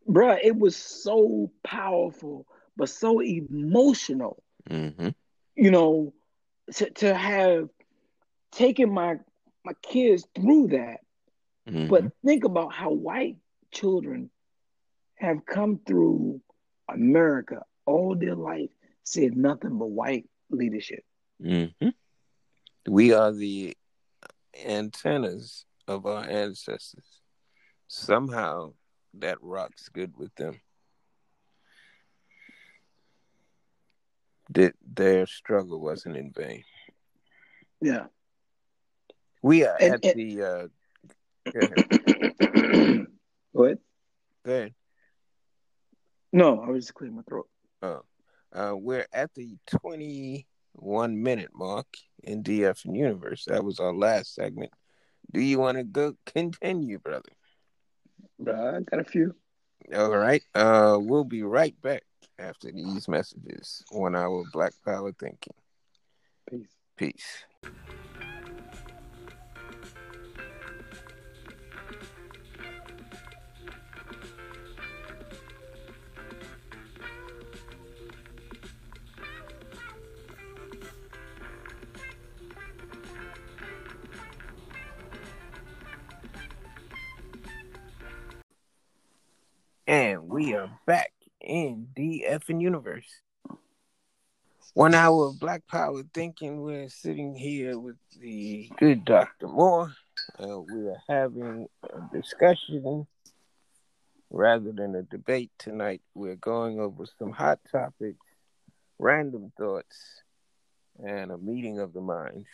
Bruh, it was so powerful, but so emotional,
hmm
you know, to, to have taken my my kids through that.
hmm
But think about how white children have come through America all their life, said nothing but white leadership.
hmm We are the antennas of our ancestors. Somehow that rocks good with them. That their struggle wasn't in vain.
Yeah.
We are
And-
at
and-
the uh go ahead.
what?
Go ahead.
No, I was just clearing my throat.
Oh. Uh, we're at the 21 minute mark in DF and Universe. That was our last segment. Do you want to go continue, brother?
Bruh, I got a few.
All right. Uh, we'll be right back after these messages. One hour Black Power thinking.
Peace.
Peace. We are back in DF and Universe. One hour of Black Power thinking. We're sitting here with the good Dr. Moore. Uh, we are having a discussion rather than a debate tonight. We're going over some hot topics, random thoughts, and a meeting of the minds.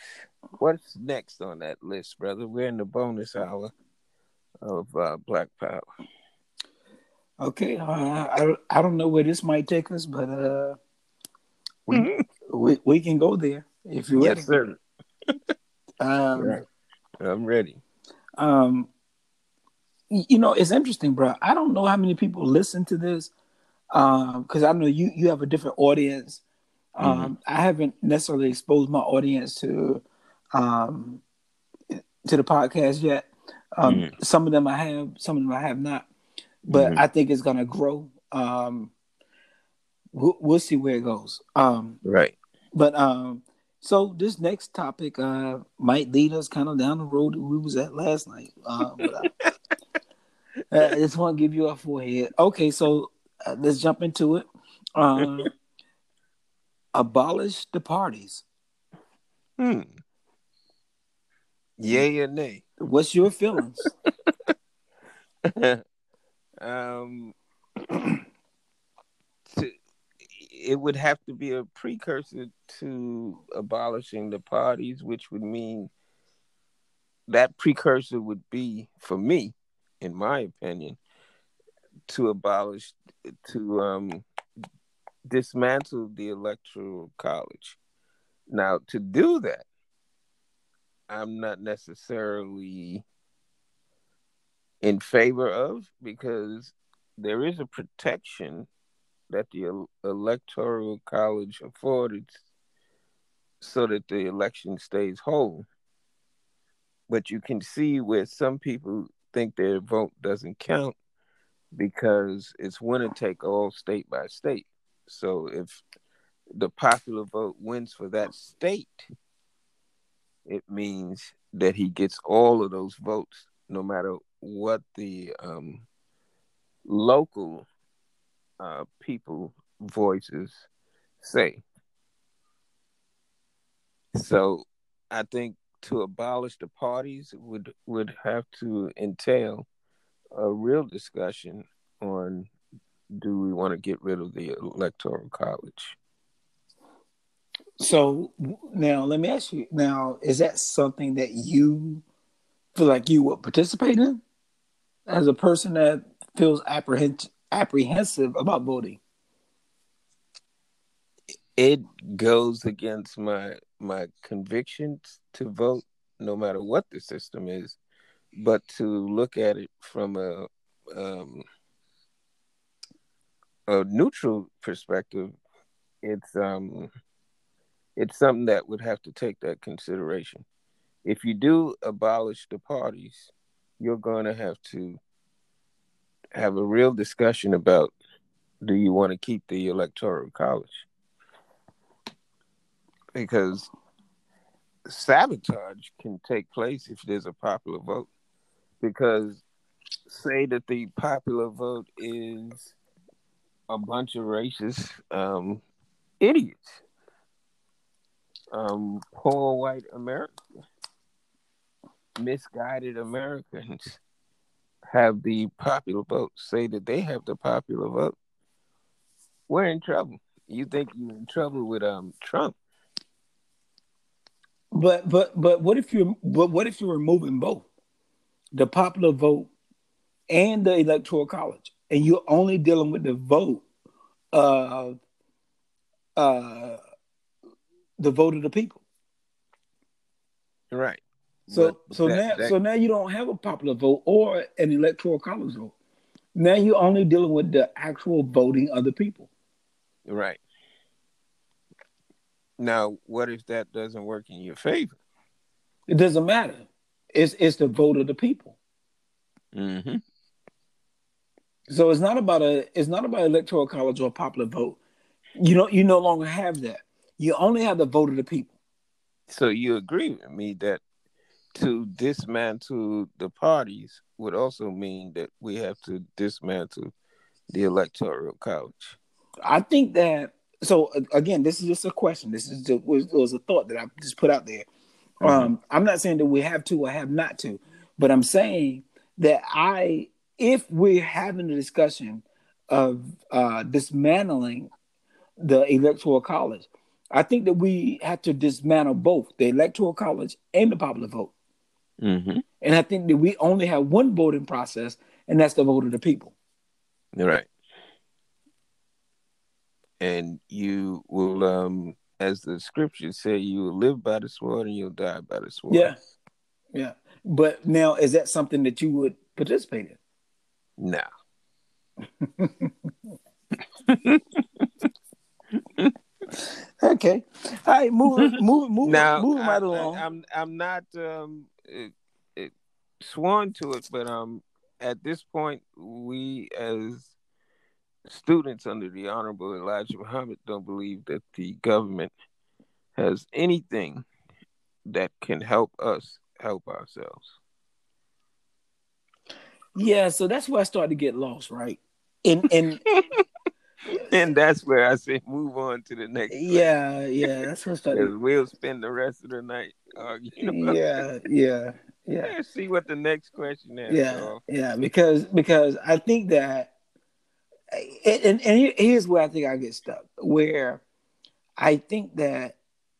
What's next on that list, brother? We're in the bonus hour of uh, Black Power.
Okay. Uh, I I don't know where this might take us, but uh, we we, we can go there if you're ready.
Yes, sir.
Um,
Right. I'm ready.
um, you know, it's interesting, bro. I don't know how many people listen to this because I know you you have a different audience. Um, I haven't necessarily exposed my audience to um, to the podcast yet. Um,
Mhm.
Some of them I have, some of them I have not. But
Mhm.
I think it's gonna grow. Um, we'll, we'll see where it goes. Um,
Right.
but um, so this next topic uh might lead us kind of down the road that we was at last night. Uh, I, I just want to give you a forehead. Okay, so uh, let's jump into it. Um, abolish the parties.
Hmm. Yay or nay?
What's your feelings?
um, to, it would have to be a precursor to abolishing the parties, which would mean that precursor would be, for me, in my opinion, to abolish, to um, dismantle the electoral college. Now, to do that, I'm not necessarily in favor of because there is a protection that the electoral college afforded so that the election stays whole. But you can see where some people think their vote doesn't count because it's winner take all state by state. So if the popular vote wins for that state, it means that he gets all of those votes, no matter what the um, local uh, people voices say. So I think to abolish the parties would would have to entail a real discussion on do we want to get rid of the electoral college?
So now let me ask you now, is that something that you feel like you would participate in as a person that feels apprehend- apprehensive about voting?
It goes against my my convictions to vote no matter what the system is, but to look at it from a um, a neutral perspective, it's um it's something that would have to take that consideration. If you do abolish the parties, you're going to have to have a real discussion about do you want to keep the electoral college? Because sabotage can take place if there's a popular vote. Because say that the popular vote is a bunch of racist um, idiots, um, poor white Americans, misguided Americans have the popular vote, say that they have the popular vote, we're in trouble. You think you're in trouble with um Trump?
But but but what if you're but what if you're removing both the popular vote and the electoral college, and you're only dealing with the vote of uh the vote of the people?
Right.
So
But
so
that-
now
that-
so now you don't have a popular vote or an electoral college vote. Now you're only dealing with the actual voting of the people.
Right. Now, what if that doesn't work in your favor?
It doesn't matter. It's it's the vote of the people.
Mm-hmm.
So it's not about a it's not about electoral college or popular vote. You don't you no longer have that. You only have the vote of the people.
So you agree with me that to dismantle the parties would also mean that we have to dismantle the electoral college.
I think that so again, this is just a question. This is just, was, was a thought that I just put out there. Um, I'm not saying that we have to or have not to, but I'm saying that I, if we're having a discussion of uh, dismantling the electoral college, I think that we have to dismantle both the electoral college and the popular vote.
Mm-hmm.
And I think that we only have one voting process, and that's the vote of the people.
Right. And you will, um, as the scriptures say, you will live by the sword and you'll die by the sword.
Yeah. Yeah. But now, is that something that you would participate in?
No.
Okay. All right. Moving, moving, moving,
Now,
moving
I,
right along.
I, am I'm not um it, it, sworn to it, but um at this point, we as students under the Honorable Elijah Muhammad don't believe that the government has anything that can help us help ourselves.
yeah. So that's where I started to get lost, right? And and
And that's where I say move on to the next.
yeah, yeah. That's started.
we'll spend the rest of the night arguing about
Yeah, yeah, yeah.
Let's see what the next question is.
yeah yeah because because i think that and, and, here's where I think I get stuck. Where I think that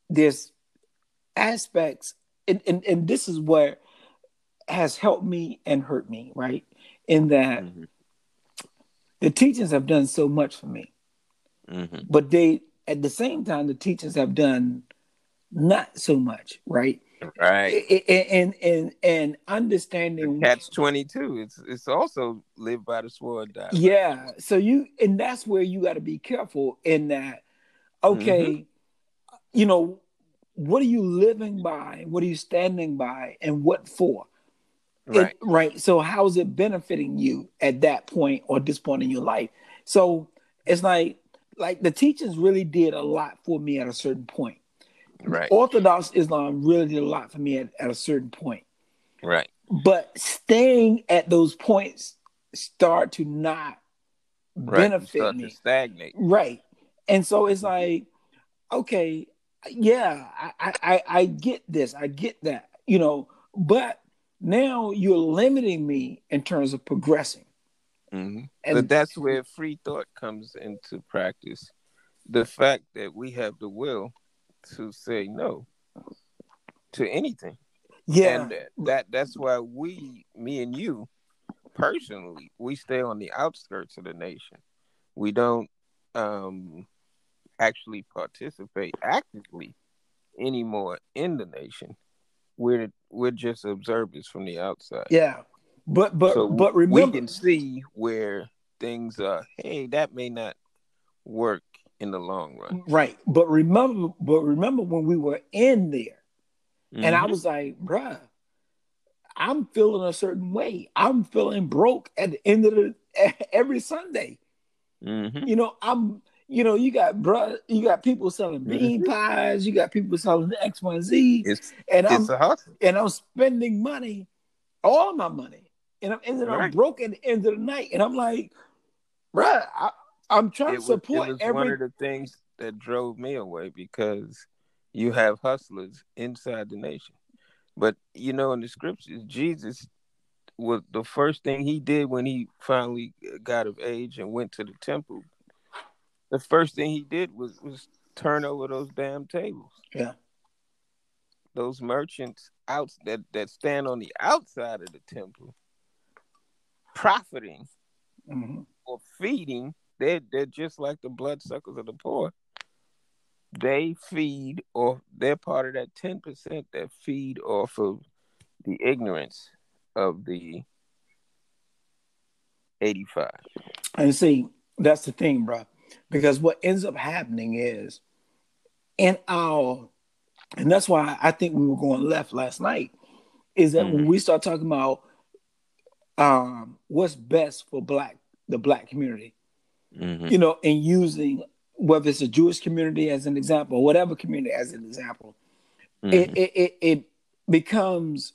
there's aspects, and, and, and this is where has helped me and hurt me, right? In that
Mhm.
The teachings have done so much for me,
Mhm.
but they at the same time the teachings have done not so much, right?
Right.
And and and understanding
Catch twenty two. It's it's also live by the sword. Die.
Yeah. So you and that's where you got to be careful in that. Okay, you know, what are you living by? What are you standing by? And what for? It-
Right.
right. So how is it benefiting you at that point or this point in your life? So it's like like the teachings really did a lot for me at a certain point.
Right.
Orthodox Islam really did a lot for me at, at a certain point.
Right.
But staying at those points start to not
Right.
benefit
Start
me.
to stagnate.
Right. And so it's mm-hmm. like, okay, yeah, I, I- I get this, I get that, you know, but now you're limiting me in terms of progressing.
hmm
And
but that's where free thought comes into practice. The fact that we have the will to say no to anything.
yeah,
And that that's why we, me and you, personally, we stay on the outskirts of the nation. We don't um actually participate actively anymore in the nation. We're we're just observers from the outside.
yeah. But but
so
but remember, we
can see where things are. Hey, that may not work in the long run.
right. But remember but remember when we were in there and I
Mhm.
was like, bruh, I'm feeling a certain way. I'm feeling broke at the end of the every Sunday.
Mhm.
you know, I'm, you know, you got bro, you got people selling bean pies, you got people selling X, Y, and Z,
it's
and I'm
a hustle.
and I'm spending money, all my money, and I'm ending up
Right.
broke at the end of the night, and I'm like, bro, I, I'm trying
It
to
was, it
support
was
every.
one of the things that drove me away because you have hustlers inside the nation. But you know, in the scriptures, Jesus was the first thing he did when he finally got of age and went to the temple. The first thing he did was was turn over those damn tables.
Yeah.
Those merchants out that that stand on the outside of the temple, profiting
Mhm.
or feeding, they're they're just like the bloodsuckers of the poor. They feed, or they're part of that ten percent that feed off of the ignorance of the eighty-five.
And see, that's the thing, bro. Because what ends up happening is in our, and that's why I think we were going left last night, is that when
Mhm.
we start talking about um, what's best for black the black community,
Mm-hmm.
you know, and using whether it's a Jewish community as an example, or whatever community as an example,
Mm-hmm.
it, it it it becomes,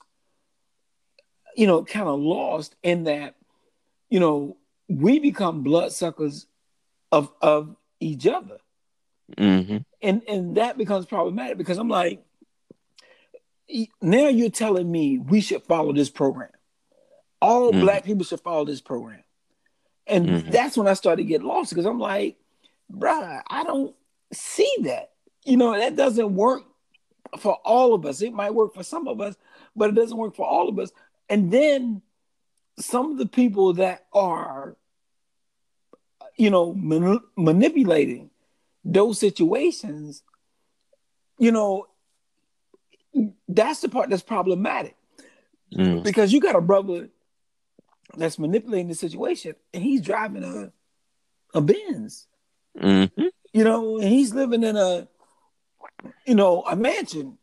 you know, kind of lost in that, you know, we become bloodsuckers of of each other,
Mm-hmm.
and and that becomes problematic because I'm like, now you're telling me we should follow this program. All
Mhm.
black people should follow this program, and
Mhm.
that's when I started to get lost because I'm like, bruh, I don't see that. You know, that doesn't work for all of us. It might work for some of us, but it doesn't work for all of us. And then some of the people that are, you know, mani- manipulating those situations, you know, that's the part that's problematic
Mm-hmm.
because you got a brother that's manipulating the situation and he's driving a a Benz,
Mm-hmm.
you know, and he's living in a you know a mansion,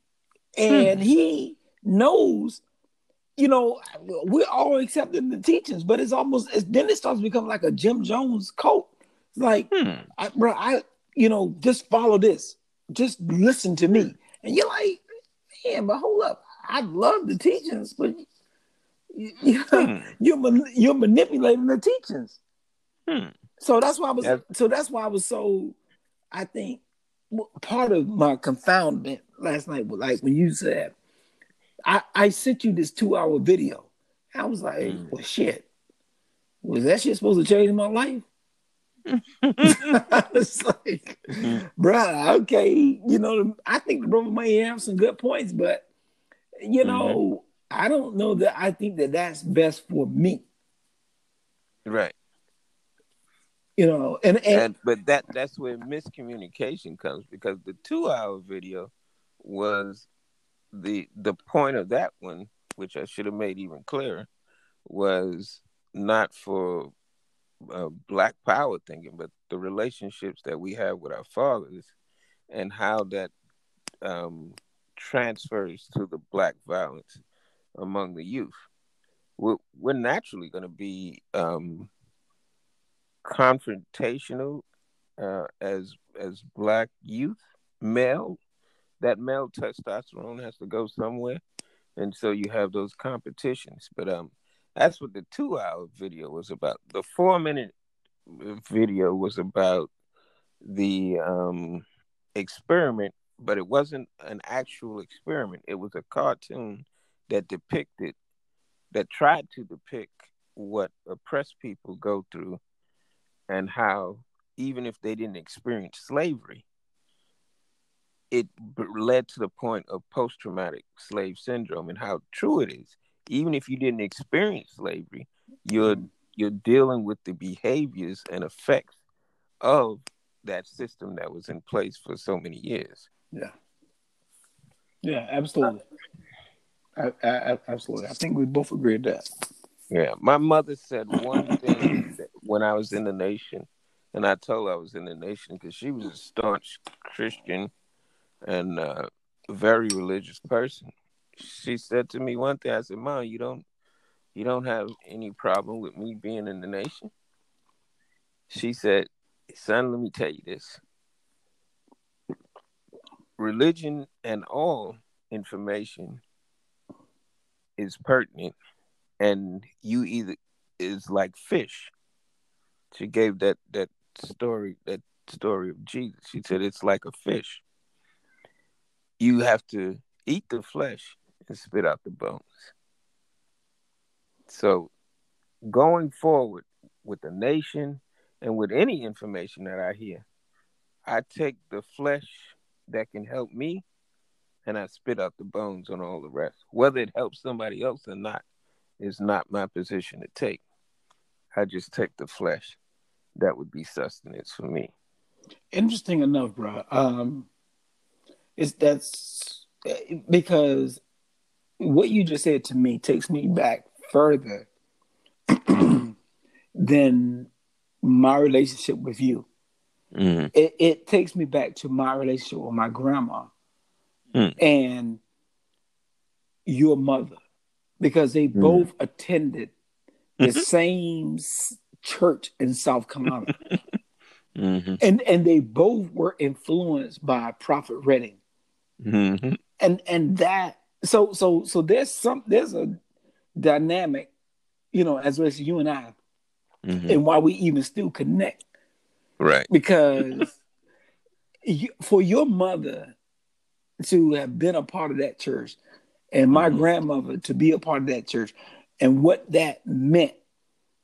and he knows, you know, we're all accepting the teachings, but it's almost it's, then it starts to become like a Jim Jones cult. It's like,
Hmm.
I, bro, I you know just follow this, just listen to me, and you're like, man, but hold up, I love the teachings, but you, you
Hmm.
you're you're manipulating the teachings.
Hmm.
So that's why I was. So that's why I was so. I think part of my confoundment last night was like when you said, "I I sent you this two hour video." I was like,
Mm.
"Well, shit, was that shit supposed to change my life?" it's like, "Bro, okay, you know, I think the brother may have some good points, but you know, I don't know that I think that that's best for me.
Right.
You know, and and,
And but that that's where miscommunication comes because the two hour video was the the point of that one, which I should have made even clearer, was not for uh, black power thinking, but the relationships that we have with our fathers and how that um, transfers to the black violence among the youth. We're, we're naturally going to be um, confrontational uh, as as black youth, male. That male testosterone has to go somewhere, and so you have those competitions. But um, that's what the two-hour video was about. The four-minute video was about the um experiment, but it wasn't an actual experiment. It was a cartoon that depicted, that tried to depict what oppressed people go through and how, even if they didn't experience slavery, it led to the point of post traumatic slave syndrome and how true it is. Even if you didn't experience slavery, you're mm-hmm. you're dealing with the behaviors and effects of that system that was in place for so many years.
yeah, yeah, absolutely, I, I, absolutely. I think we both agree with that.
Yeah, my mother said one thing when I was in the nation, and I told her I was in the nation because she was a staunch Christian and uh, very religious person. She said to me one thing. I said, "Mom, you don't, you don't have any problem with me being in the nation." She said, "Son, let me tell you this. Religion and all information is pertinent and you either is like fish. She gave that that story that story of Jesus. She said it's like a fish. You have to eat the flesh and spit out the bones. So going forward with the nation and with any information that I hear, I take the flesh that can help me and I spit out the bones on all the rest. Whether it helps somebody else or not is not my position to take. I just take the flesh. That would be sustenance for me.
Interesting enough, bro. Um, is that's because what you just said to me takes me back further than my relationship with you.
Mm-hmm.
It, it takes me back to my relationship with my grandma
Hmm.
and your mother because they both attended the
Mhm.
same church in South Carolina.
Mm-hmm.
and and they both were influenced by Prophet Redding.
Mm-hmm.
and and that so so so there's some there's a dynamic you know as well as you and i
Mm-hmm.
and why we even still connect
Right.
because you, for your mother to have been a part of that church and my
Mhm.
grandmother to be a part of that church and what that meant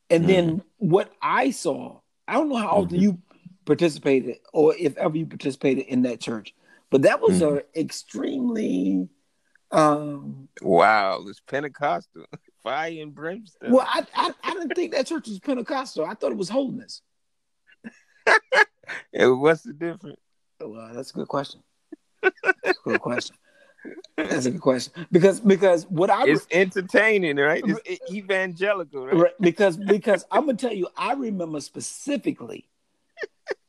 and then what i saw i don't know how often
Mhm.
you participated or if ever you participated in that church but that was a extremely um
Wow. It's Pentecostal. Fire and brimstone.
well I, I i didn't think that church was pentecostal i thought it was holiness
Yeah, what's the difference?
well that's a good question that's a good question that's a good question because because what i
It's entertaining, right? It's evangelical, right?
Right, because because I'm gonna tell you, I remember specifically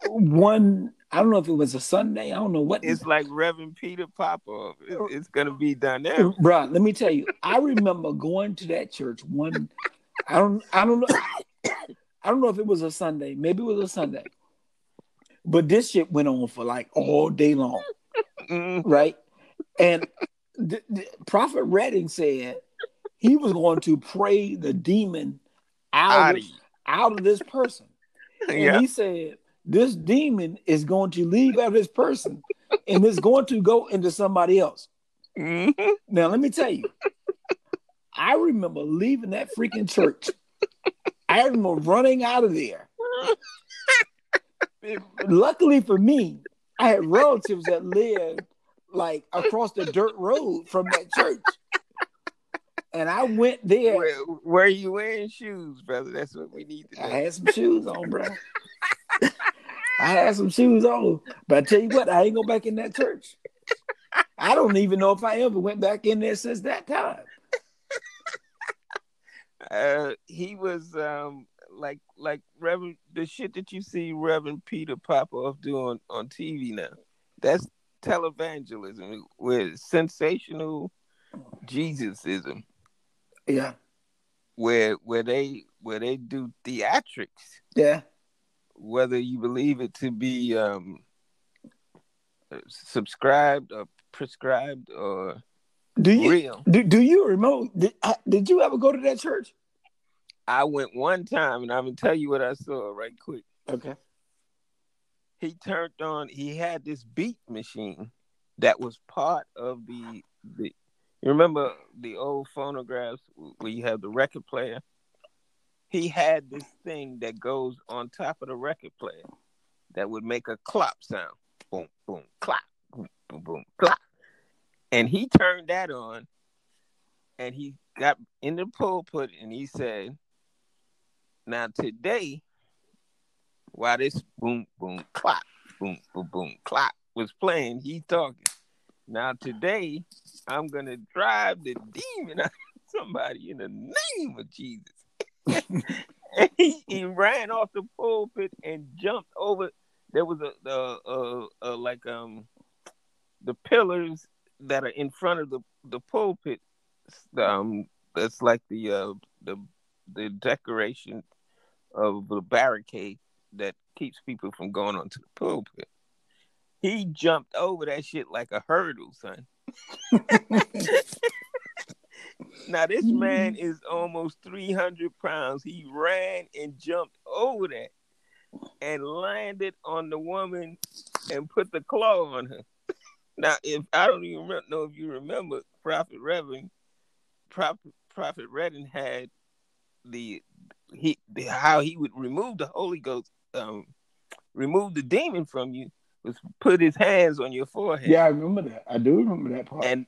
one. I don't know if it was a Sunday. I don't know what.
It's like Reverend Peter Popoff. It's, gonna be dynamic.
bro. Let me tell you, I remember going to that church one. I don't. I don't know. I don't know if it was a Sunday. Maybe it was a Sunday. But this shit went on for like all day long,
Mm,
right? And the, the Prophet Redding said he was going to pray the demon out
Out
of,
of
out of this person. And
Yeah.
he said, This demon is going to leave out of this person and it's going to go into somebody else.
Mhm.
Now, let me tell you, I remember leaving that freaking church. I remember running out of there. luckily for me, I had relatives that lived like across the dirt road from that church. And I went there.
Where, where you wearing shoes, brother? That's what we need to
I had some shoes on, bro. I had some shoes on. But I tell you what, I ain't go back in that church. I don't even know if I ever went back in there since that time.
Uh, he was um like like Reverend the shit that you see Reverend Peter Popoff doing on TV now. That's televangelism with sensational Jesusism,
Yeah.
where where they where they do theatrics,
Yeah.
Whether you believe it to be um subscribed or prescribed or
Do you
real.
do, do you remember did, did you ever go to that church?
I went one time and I'm gonna tell you what I saw right quick.
Okay.
he turned on he had this beat machine that was part of the the you remember the old phonographs where you have the record player he had this thing that goes on top of the record player that would make a clop sound boom boom clop boom boom boom clop and he turned that on and he got in the pulpit and he said now today while this boom boom clock boom boom boom clock was playing, he talking. Now today, I'm gonna drive the demon out of somebody in the name of Jesus. he, ran off the pulpit and jumped over. There was a the uh, uh, like um the pillars that are in front of the the pulpit. Um, that's like the uh the the decoration of the barricade that keeps people from going onto the pulpit. He jumped over that shit like a hurdle, son. now this man is almost 300 pounds. He ran and jumped over that and landed on the woman and put the claw on her. Now, if I don't even know if you remember, Prophet Reverend, Prophet Prophet Redden had the he the, how he would remove the Holy Ghost, um, remove the demon from you was put his hands on your forehead.
Yeah, I remember that. I do remember that part.
And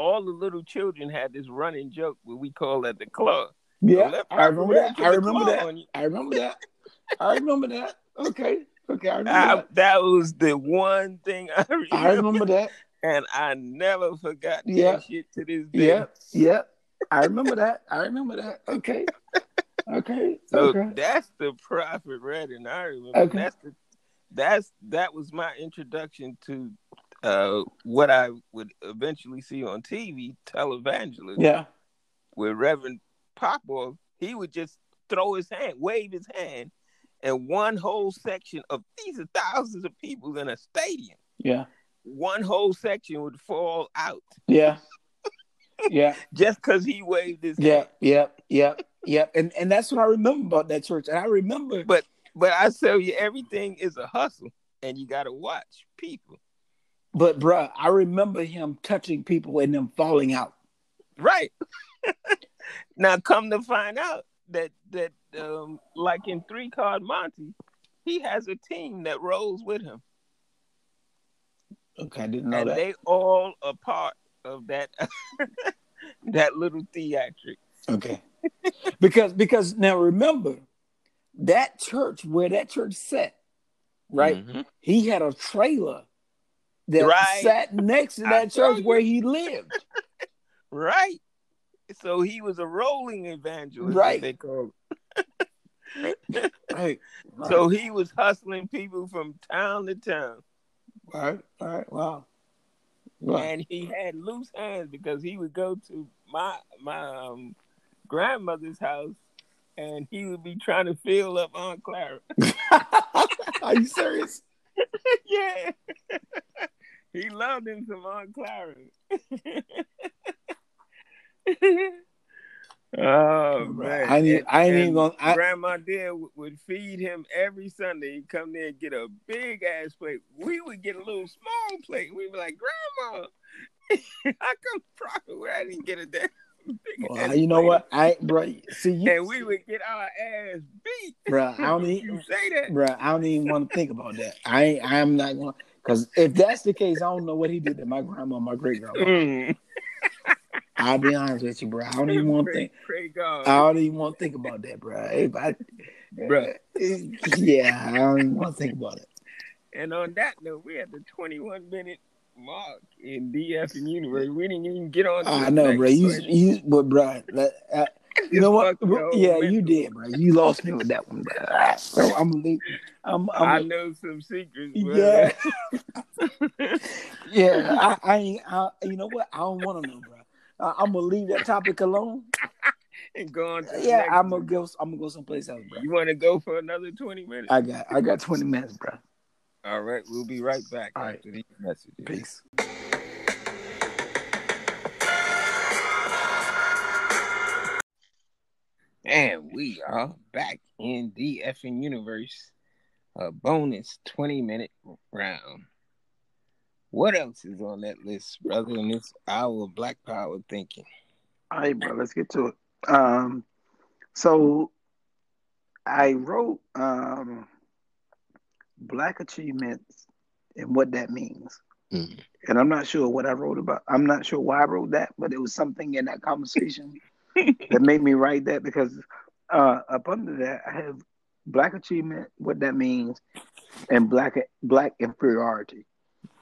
all the little children had this running joke where we call that the claw.
yeah, I remember that. I remember that. I remember that. I remember that. Okay. Okay, I remember
I,
that.
that was the one thing I remember,
I remember that.
and I never forgot
Yeah.
that shit to this day.
Yeah, yeah. I remember that. I remember that. Okay. Okay.
So
okay.
that's the Prophet Redden. I remember.
Okay.
That's the that's that was my introduction to uh, what I would eventually see on TV, televangelism,
Yeah.
with Reverend Popoff. He would just throw his hand, wave his hand, and one whole section of these are thousands of people in a stadium.
Yeah.
One whole section would fall out
Yeah. Yeah.
just because he waved his
Yeah.
hand.
Yeah. Yeah. Yeah. And and that's what I remember about that church. And I remember
But but I tell you, everything is a hustle, and you got to watch people.
But bruh, I remember him touching people and them falling out.
Right. now come to find out that that um like in three card Monte, he has a team that rolls with him.
Okay, I didn't know
and
that.
they all a part of that that little theatric.
Okay. because because now remember that church where that church sat, right?
Mhm.
He had a trailer that
Right.
sat next to that
told
church where he lived.
Right. So he was a rolling evangelist,
Right.
They call
Right.
So he was hustling people from town to town.
right, right, wow. Wow.
and he had loose hands because he would go to my my um, grandmother's house and he would be trying to fill up Aunt Clara.
Are you serious?
yeah. He loved him some Aunt Clara. oh man.
I ain't,
And-
I ain't even gonna. I,
Grandma w- would feed him every Sunday. He'd come there and get a big ass plate. We would get a little small plate. We'd be like, Grandma, how come Prophet where I didn't get a damn
Well, you know what? I bro, see you,
and we would get our ass beat.
bro. I don't
You
even,
say that.
bro. I don't even want to think about that. I ain't. I'm not going. Because if that's the case, I don't know what he did to my grandma, my great grandma.
Mm.
I'll be honest with you, bro. I don't even want to think. I don't even want to think about that, bro. If I,
Bruh.
yeah, I don't even want to think about it.
And on that note, we at the 21 minute mark in the effing universe. We didn't even get on.
I know, bro. You, you, but bro, let- uh, you know what? Yeah,
mental.
you did, bro. You lost me with that one, bro. So I'm gonna leave. I'm, I'm
I know some secrets. bro.
Yeah, yeah. I, I ain't. I, you know what? I don't want to know, bro. I, I'm gonna leave that topic alone.
and go on
Yeah, I'm gonna go. I'm gonna go someplace else, bro.
You want to go for another 20 minutes?
I got. I got 20 minutes, bro.
All right, we'll be right back
All right.
after these messages.
Peace.
And we are back in the effing universe. A bonus 20 minute round. What else is on that list, brother, in this hour of Black Power thinking?
All right, bro. Let's get to it. Um, so I wrote um, black achievements and what that means.
Mhm.
And I'm not sure what I wrote about. I'm not sure why I wrote that, but it was something in that conversation that made me write that because uh, up under that I have black achievement, what that means, and black black inferiority.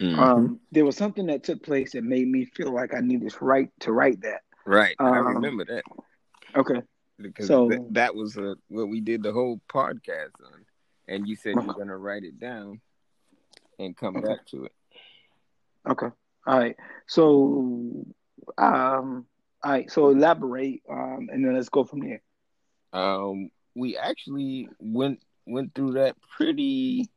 Mm-hmm.
Um, there was something that took place that made me feel like I needed to write to write that.
right, I
um,
remember that
Okay.
because
so-
th- that was uh, what we did the whole podcast on, and you said you're gonna write it down and come
Okay.
back to it.
Okay. All right. So, um, all right. So elaborate, um, and then let's go from there.
Um, we actually went went through that pretty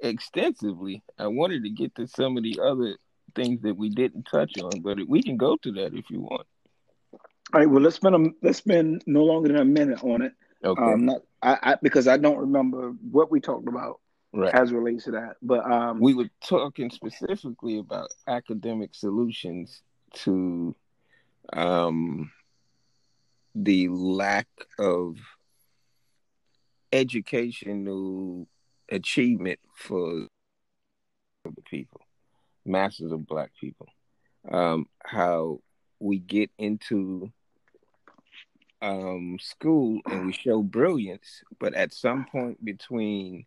extensively. I wanted to get to some of the other things that we didn't touch on, but we can go to that if you want.
All right. Well, let's spend a let's spend no longer than a minute on it.
Okay,
Um, not I, I because I don't remember what we talked about
right.
as relates to that. But um,
We were talking specifically about academic solutions to um, the lack of educational achievement for the people, masses of black people. Um, how we get into um, school and we show brilliance, but at some point between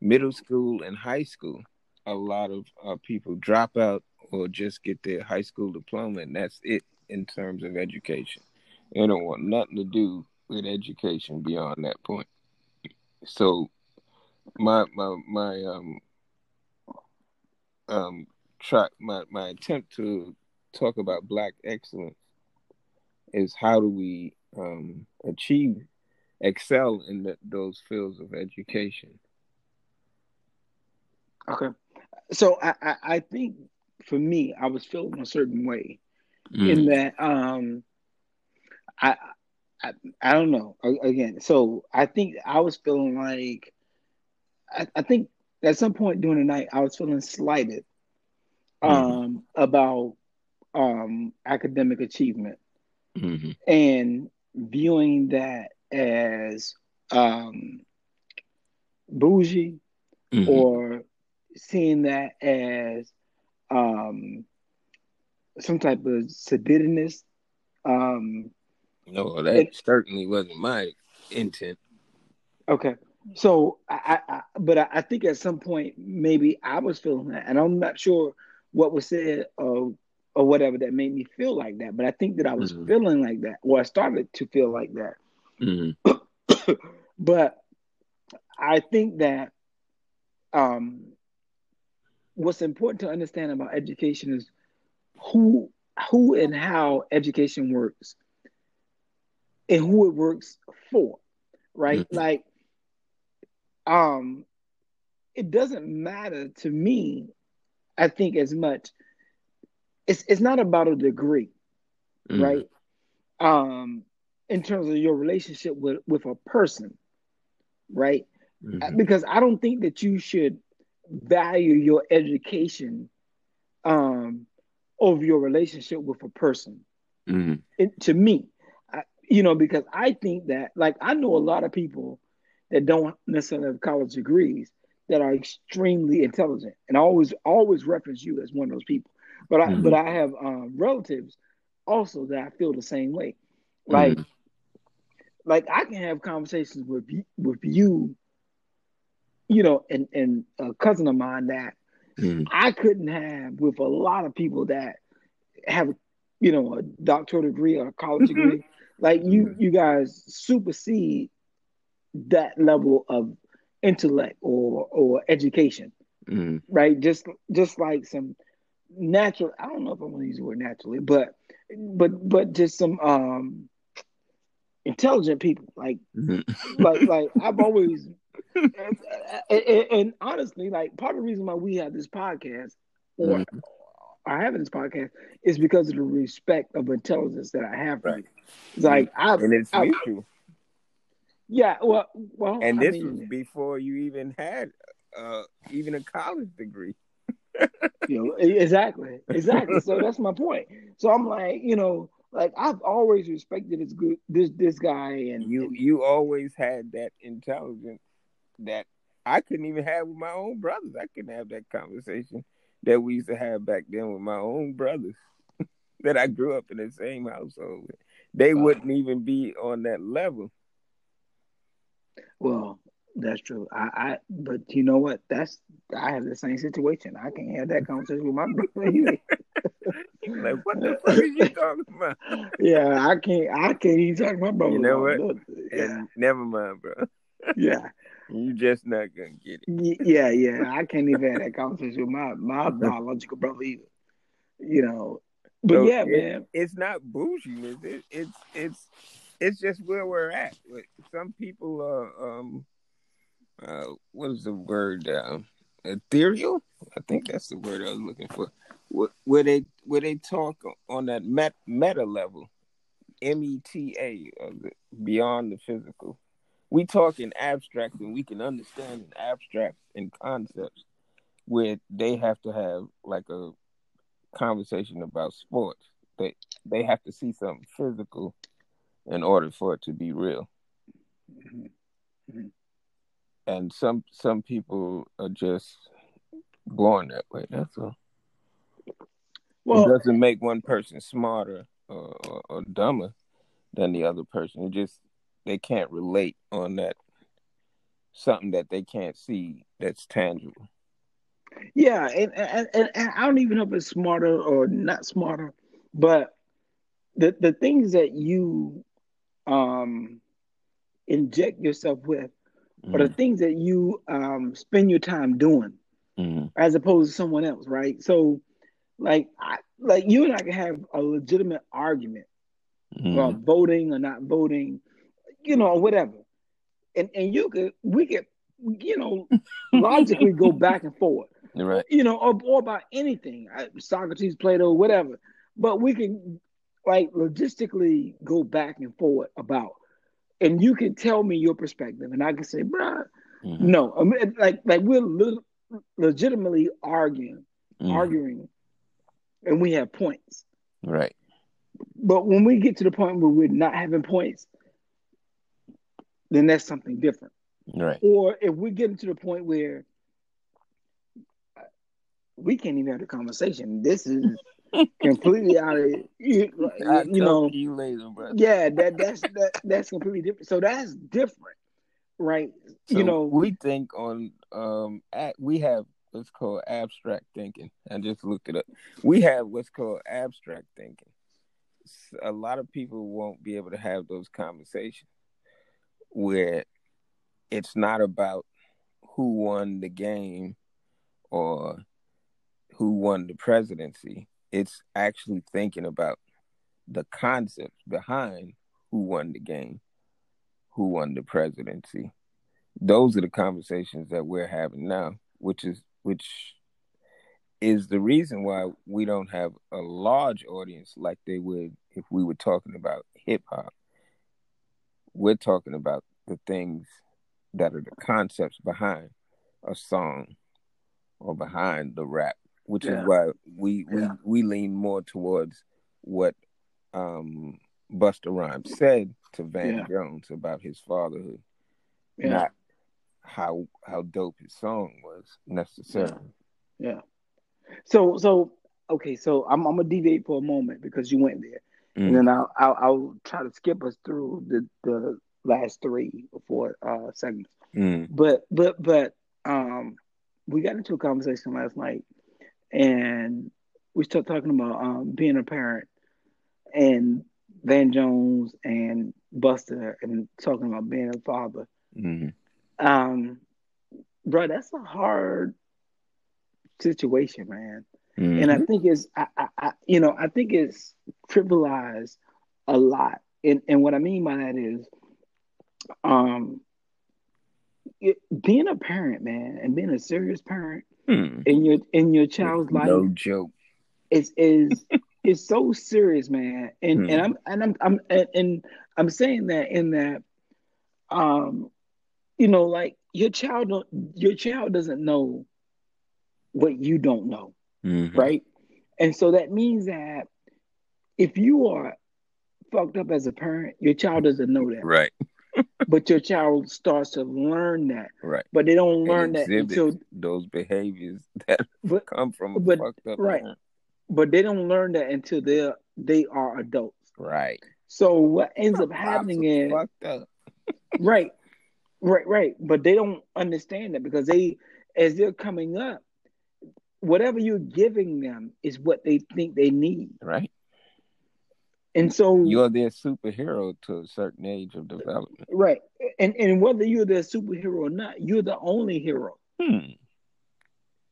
middle school and high school, a lot of uh, people drop out or just get their high school diploma, and that's it in terms of education. They don't want nothing to do with education beyond that point. So, my my my um um try my my attempt to talk about black excellence is how do we um achieve excel in the, those fields of education.
okay. So I, I I think for me, I was feeling a certain way in that um, I. I, I don't know. Again, so I think I was feeling like I, I think at some point during the night I was feeling slighted um about um academic achievement
Mhm.
and viewing that as um bougie
Mhm.
or seeing that as um some type of seditiveness um
No, that
It-
certainly wasn't my intent.
Okay. So I, I, but I, I think at some point maybe I was feeling that, and I'm not sure what was said or or whatever that made me feel like that. But I think that I was
Mhm.
feeling like that, or I started to feel like that.
Mm-hmm.
but I think that um, what's important to understand about education is who who and how education works and who it works for, right?
Mhm.
Like, um, it doesn't matter to me. I think as much. It's it's not about a degree,
Mm-hmm.
right? Um, in terms of your relationship with with a person, right?
Mhm.
Because I don't think that you should value your education um over your relationship with a person.
Mm-hmm.
It, to me, I, you know, because I think that, like, I know a lot of people that don't necessarily have college degrees that are extremely intelligent, and I always always reference you as one of those people. But I
Mhm.
but I have um, relatives also that I feel the same way. Like
Mhm.
like I can have conversations with you, with you, you know, and and a cousin of mine that
Mhm.
I couldn't have with a lot of people that have, you know, a doctoral degree or a college
Mhm.
degree. Like you,
Mhm.
you guys supersede that level of intellect or or education,
Mhm.
right? Just just like some natural. I don't know if I want to use the word naturally, but but but just some um intelligent people. Like
Mhm.
like like I've always and, and, and honestly, like part of the reason why we have this podcast or
Mhm.
are having this podcast is because of the respect of intelligence that I have for
Right.
you. It's like I,
and it's
I
mutual.
yeah, well, well,
And
I
this
mean,
was before you even had uh even a college degree.
you know, exactly, exactly. so that's my point. So I'm like, you know, like I've always respected this good this this guy and
You
and-
you always had that intelligence that I couldn't even have with my own brothers. I couldn't have that conversation that we used to have back then with my own brothers that I grew up in the same household with. They
Wow.
wouldn't even be on that level.
well, that's true. I, I but you know what? That's I have the same situation. I can't have that conversation with my brother either.
Like what the fuck is you talking about?
yeah, I can't. I can't even talk to my brother.
You know what?
Yeah,
And never mind, bro.
yeah,
You just not gonna get it.
Yeah, yeah. I can't even have that conversation with my my biological brother either. You know, but
So
yeah,
it-
man.
It's not bouginess. It, it's it's it's just where we're at. Some people are um uh what is the word um ethereal? I think that's the word I was looking for. Where, they where they talk on that met, meta level, M E T A, uh, beyond the physical. We talk in abstract and we can understand in abstract and concepts where they have to have like a conversation about sports. They they have to see something physical in order for it to be real. And some some people are just born that way. That's all. it
Well,
doesn't make one person smarter or, or, or dumber than the other person. It just they can't relate on that something that they can't see that's tangible.
yeah, and, and and and I don't even know if it's smarter or not smarter, but the the things that you um inject yourself with are the things that you um spend your time doing.
Mm-hmm.
as opposed to someone else, right? So, like, I, like you and I can have a legitimate argument
Mm-hmm.
about voting or not voting, you know, whatever, and and you could, we could, you know, logically go back and forth,
You're right.
you know, or, or about anything, I- Socrates, Plato, whatever, but we can like logistically go back and forth about, and you can tell me your perspective, and I can say, bruh,
Mhm.
no, I mean, like like we're le- legitimately arguing,
Mhm.
arguing, and we have points.
Right.
But when we get to the point where we're not having points, then that's something different.
Right.
Or if we get to the point where we can't even have a conversation, this is completely out of you, you know.
you later, brother.
Yeah, that that's that, that's completely different. So that's different, right?
So
you know,
we think on um at, we have what's called abstract thinking. I just looked it up. We have what's called abstract thinking. A lot of people won't be able to have those conversations where it's not about who won the game or who won the presidency. It's actually thinking about the concepts behind who won the game, who won the presidency. Those are the conversations that we're having now, which is which is the reason why we don't have a large audience like they would if we were talking about hip hop. We're talking about the things that are the concepts behind a song or behind the rap, which
Yeah.
is why we we
Yeah.
we lean more towards what um Busta Rhymes said to Van
Yeah.
Jones about his fatherhood, not how how dope his song was necessarily.
Yeah. So so okay, so I'm I'm gonna deviate for a moment because you went there,
Mm.
and then I'll, I'll I'll try to skip us through the the last three or four uh segments.
Mm.
But but but um, we got into a conversation last night, and we started talking about um being a parent, and Van Jones and Busta, and talking about being a father.
Mm.
Um, bro, that's a hard situation, man.
Mm.
And I think it's, I, I, I, you know, I think it's trivialized a lot. And and what I mean by that is, um, it, being a parent, man, and being a serious parent
Mm.
in your in your child's life
no joke.
is is is so serious, man. And
Hmm.
and I'm and I'm I'm and, and I'm saying that in that, um, you know, like your child don't your child doesn't know what you don't know,
Mhm.
right? And so that means that if you are fucked up as a parent, your child doesn't know that,
Right.
but your child starts to learn that,
Right.
but they don't learn that until,
those behaviors that
but
come from a
but-
fucked up
right.
parent.
but they don't learn that until they they are adults.
Right.
So what ends up happening is
fucked up.
right, right, right. But they don't understand that because they, as they're coming up, whatever you're giving them is what they think they need,
Right.
and so
You're their superhero to a certain age of development.
right, and and whether you're their superhero or not, you're the only hero.
Hmm.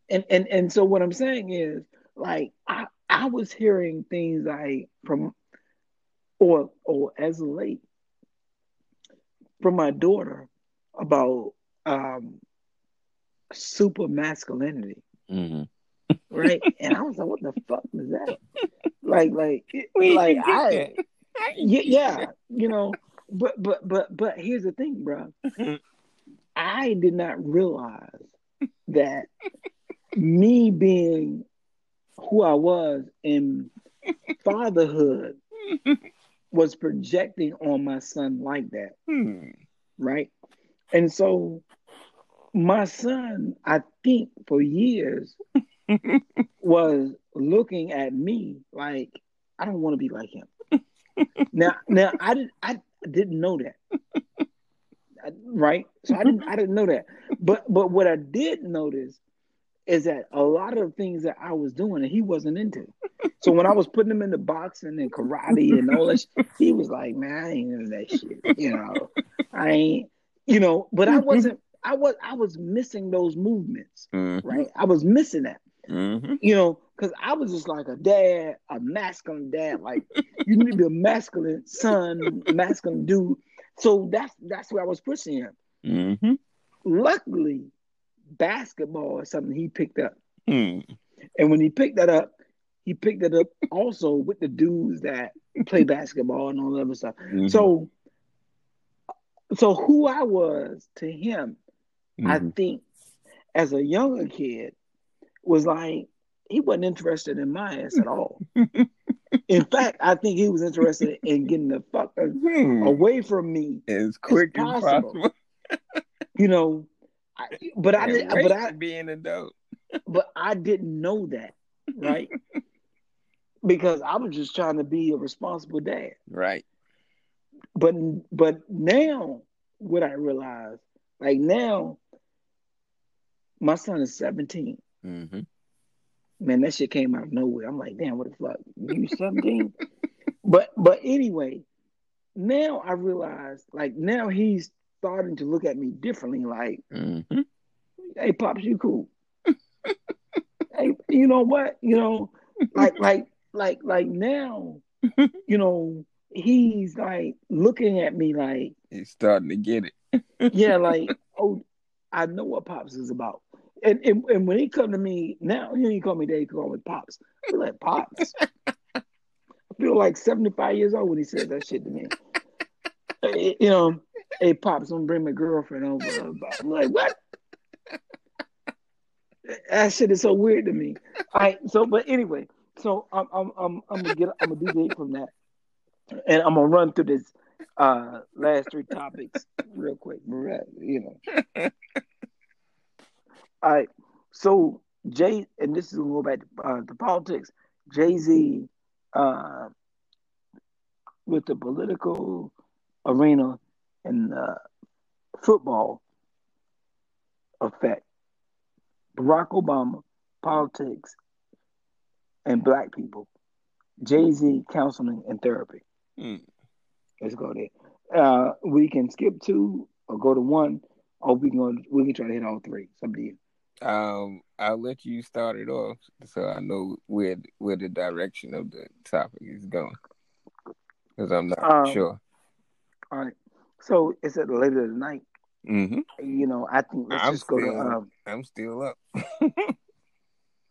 And and and so what I'm saying is, like, I I was hearing things like from, or or as late, from my daughter about um super masculinity.
hmm
right? And I was like, what the fuck was that? Like, like,
Where
like I,
you
yeah, yeah, you know, but, but, but, but here's the thing, bro. I did not realize that me being who I was in fatherhood was projecting on my son like that,
Hmm.
right? And so my son, I think for years, was looking at me like I don't want to be like him. now, now I didn't I didn't know that, I- right? So I didn't I didn't know that. But but what I did notice is that a lot of things that I was doing and he wasn't into. So when I was putting him into boxing and karate and all that, he was like, "Man, I ain't into that shit." You know, I ain't. You know, but I wasn't. I was. I was missing those movements
Mhm.
right? I was missing that,
Mhm.
you know, because I was just like a dad, a masculine dad. Like you need to be a masculine son, masculine dude. So that's that's where I was pushing him.
Mhm.
Luckily, basketball is something he picked up,
Hmm.
and when he picked that up, he picked it up also with the dudes that play basketball and all that other stuff.
Mhm.
So, so who I was to him I
Mhm.
think as a younger kid was like he wasn't interested in my ass at all. in fact, I think he was interested in getting the fuck
Hmm.
away from me.
as quick as
possible.
possible.
You know, I, but I did, but I
to be an adult.
but I didn't know that, right? because I was just trying to be a responsible dad.
Right.
But but now what I realize, like now, my son is 17.
Mm-hmm.
Man, that shit came out of nowhere. I'm like, damn, what the fuck? You 17? but but anyway, now I realize, like now he's starting to look at me differently. Like,
Mm-hmm.
hey, pops, you cool? hey, you know what? You know, like like like like now, you know, he's like looking at me like,
He's starting to get it.
yeah, like, oh, I know what pops is about. And and, and when he come to me now, he don't call me dad, he call me pops. I feel like pops. I feel like 75 years old when he says that shit to me. You know, hey pops, I'm gonna bring my girlfriend over. I'm like, what? That shit is so weird to me. All right, so but anyway, so I'm I'm I'm I'm gonna get I'm gonna deviate from that. and I'm gonna run through this uh last three topics real quick. You know. All right. So Jay, and this is gonna go back to, uh, to politics. Jay Z, uh, with the political arena and uh, football effect, Barack Obama, politics, and black people. Jay Z, counseling and therapy.
Mm.
Let's go there. Uh, we can skip two or go to one, or we can we can try to hit all three. It's up to you.
Um, I'll let you start it off so I know where where the direction of the topic is going because I'm not
Um,
sure.
All right. So it's at the later tonight. the night.
hmm
You know, I think let's
I'm
just go to.
still-
Um,
I'm still up.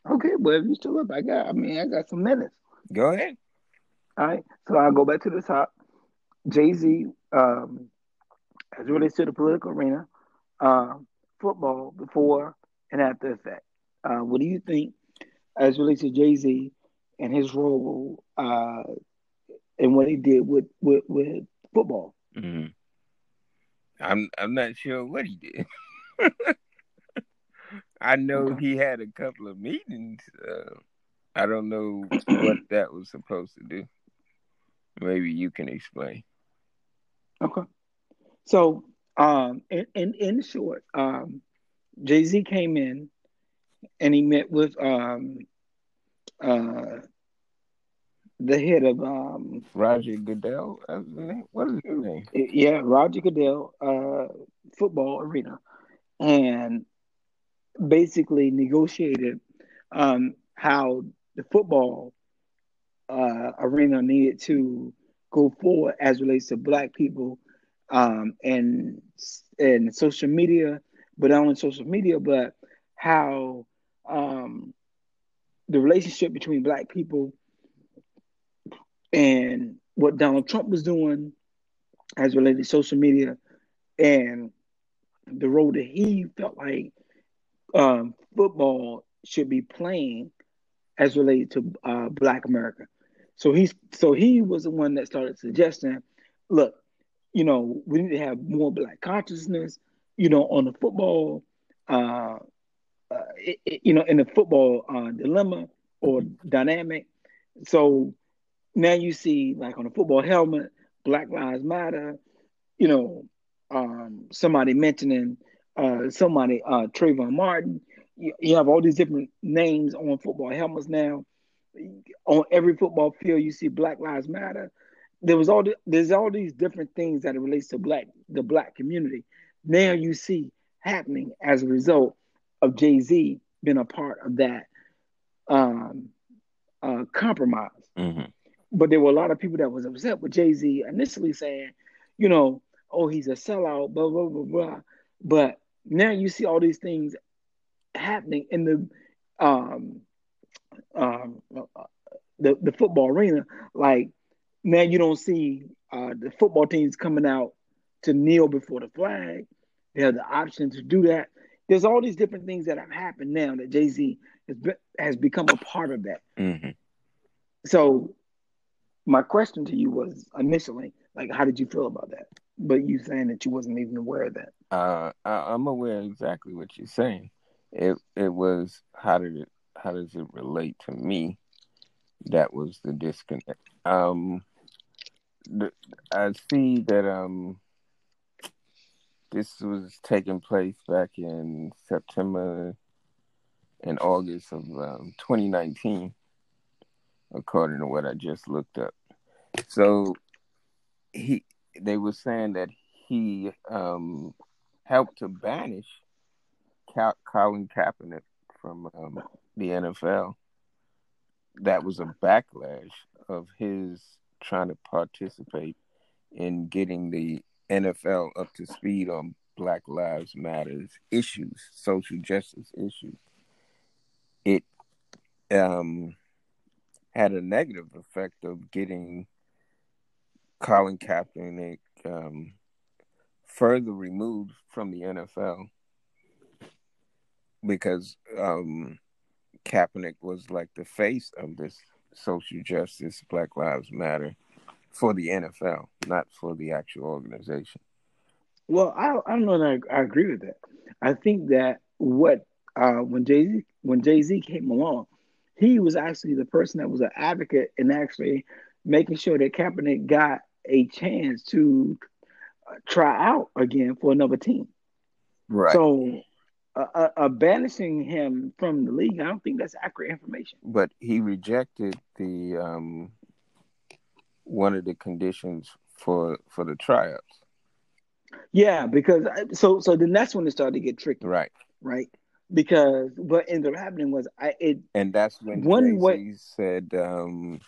okay, well, if you still up, I got. I mean, I got some minutes.
Go ahead.
All right. So I'll go back to the top. Jay Z, um, as it relates to the political arena, um, football before and after effect. Uh, what do you think as relates to Jay Z and his role uh, and what he did with with, with football?
hmm I'm I'm not sure what he did. I know he had a couple of meetings. Uh, I don't know what that was supposed to do. Maybe you can explain.
Okay. So, um, in in, in short, um, Jay Z came in and he met with um, uh, the head of um,
Roger Goodell. uh, What is his name?
yeah, Roger Goodell, uh, football arena, and basically negotiated um, how the football uh, arena needed to go forward as relates to Black people um, and and social media, but not only social media, but how um, the relationship between Black people and what Donald Trump was doing as related to social media and the role that he felt like um, football should be playing as related to uh, Black America. So he's so he was the one that started suggesting, look, you know, we need to have more Black consciousness, you know, on the football, uh, uh, you know, in the football uh, dilemma or dynamic. So now you see, like on the football helmet, Black Lives Matter, you know, um, somebody mentioning uh, somebody, uh, Trayvon Martin. You, you have all these different names on football helmets now. On every football field, you see Black Lives Matter. There was all the, there's all these different things that it relates to black the black community. Now you see happening as a result of Jay Z being a part of that um, uh, compromise
hmm
but there were a lot of people that was upset with Jay Z initially saying, you know, oh he's a sellout, blah blah blah blah. But now you see all these things happening in the um um the the football arena. Like now you don't see uh, the football teams coming out to kneel before the flag. They have the option to do that. There's all these different things that have happened now that Jay Z has been, has become a part of that.
hmm
So my question to you was initially, like, how did you feel about that? But you saying that you wasn't even aware of that.
Uh, I, I'm aware exactly what you're saying. It it was how did it how does it relate to me? That was the disconnect. Um, the, I see that um, this was taking place back in September and August of um, 2019, according to what I just looked up. So he they were saying that he um, helped to banish Colin Kaepernick from um, the NFL. That was a backlash of his trying to participate in getting the NFL up to speed on Black Lives Matters issues, social justice issues. It um, had a negative effect of getting Colin Kaepernick um, further removed from the NFL because um, Kaepernick was like the face of this social justice, Black Lives Matter for the NFL, not for the actual organization.
Well, I I don't know that I, I agree with that. I think that what uh, when Jay Z when Jay Z came along, he was actually the person that was an advocate and actually making sure that Kaepernick got a chance to try out again for another team.
Right.
So, uh, uh, banishing him from the league, I don't think that's accurate information.
but he rejected the um one of the conditions for for the tryouts.
Yeah, because I- so so then that's when it started to get tricky,
Right.
right? Because what ended up happening was I it
And that's when
One way-
said, um,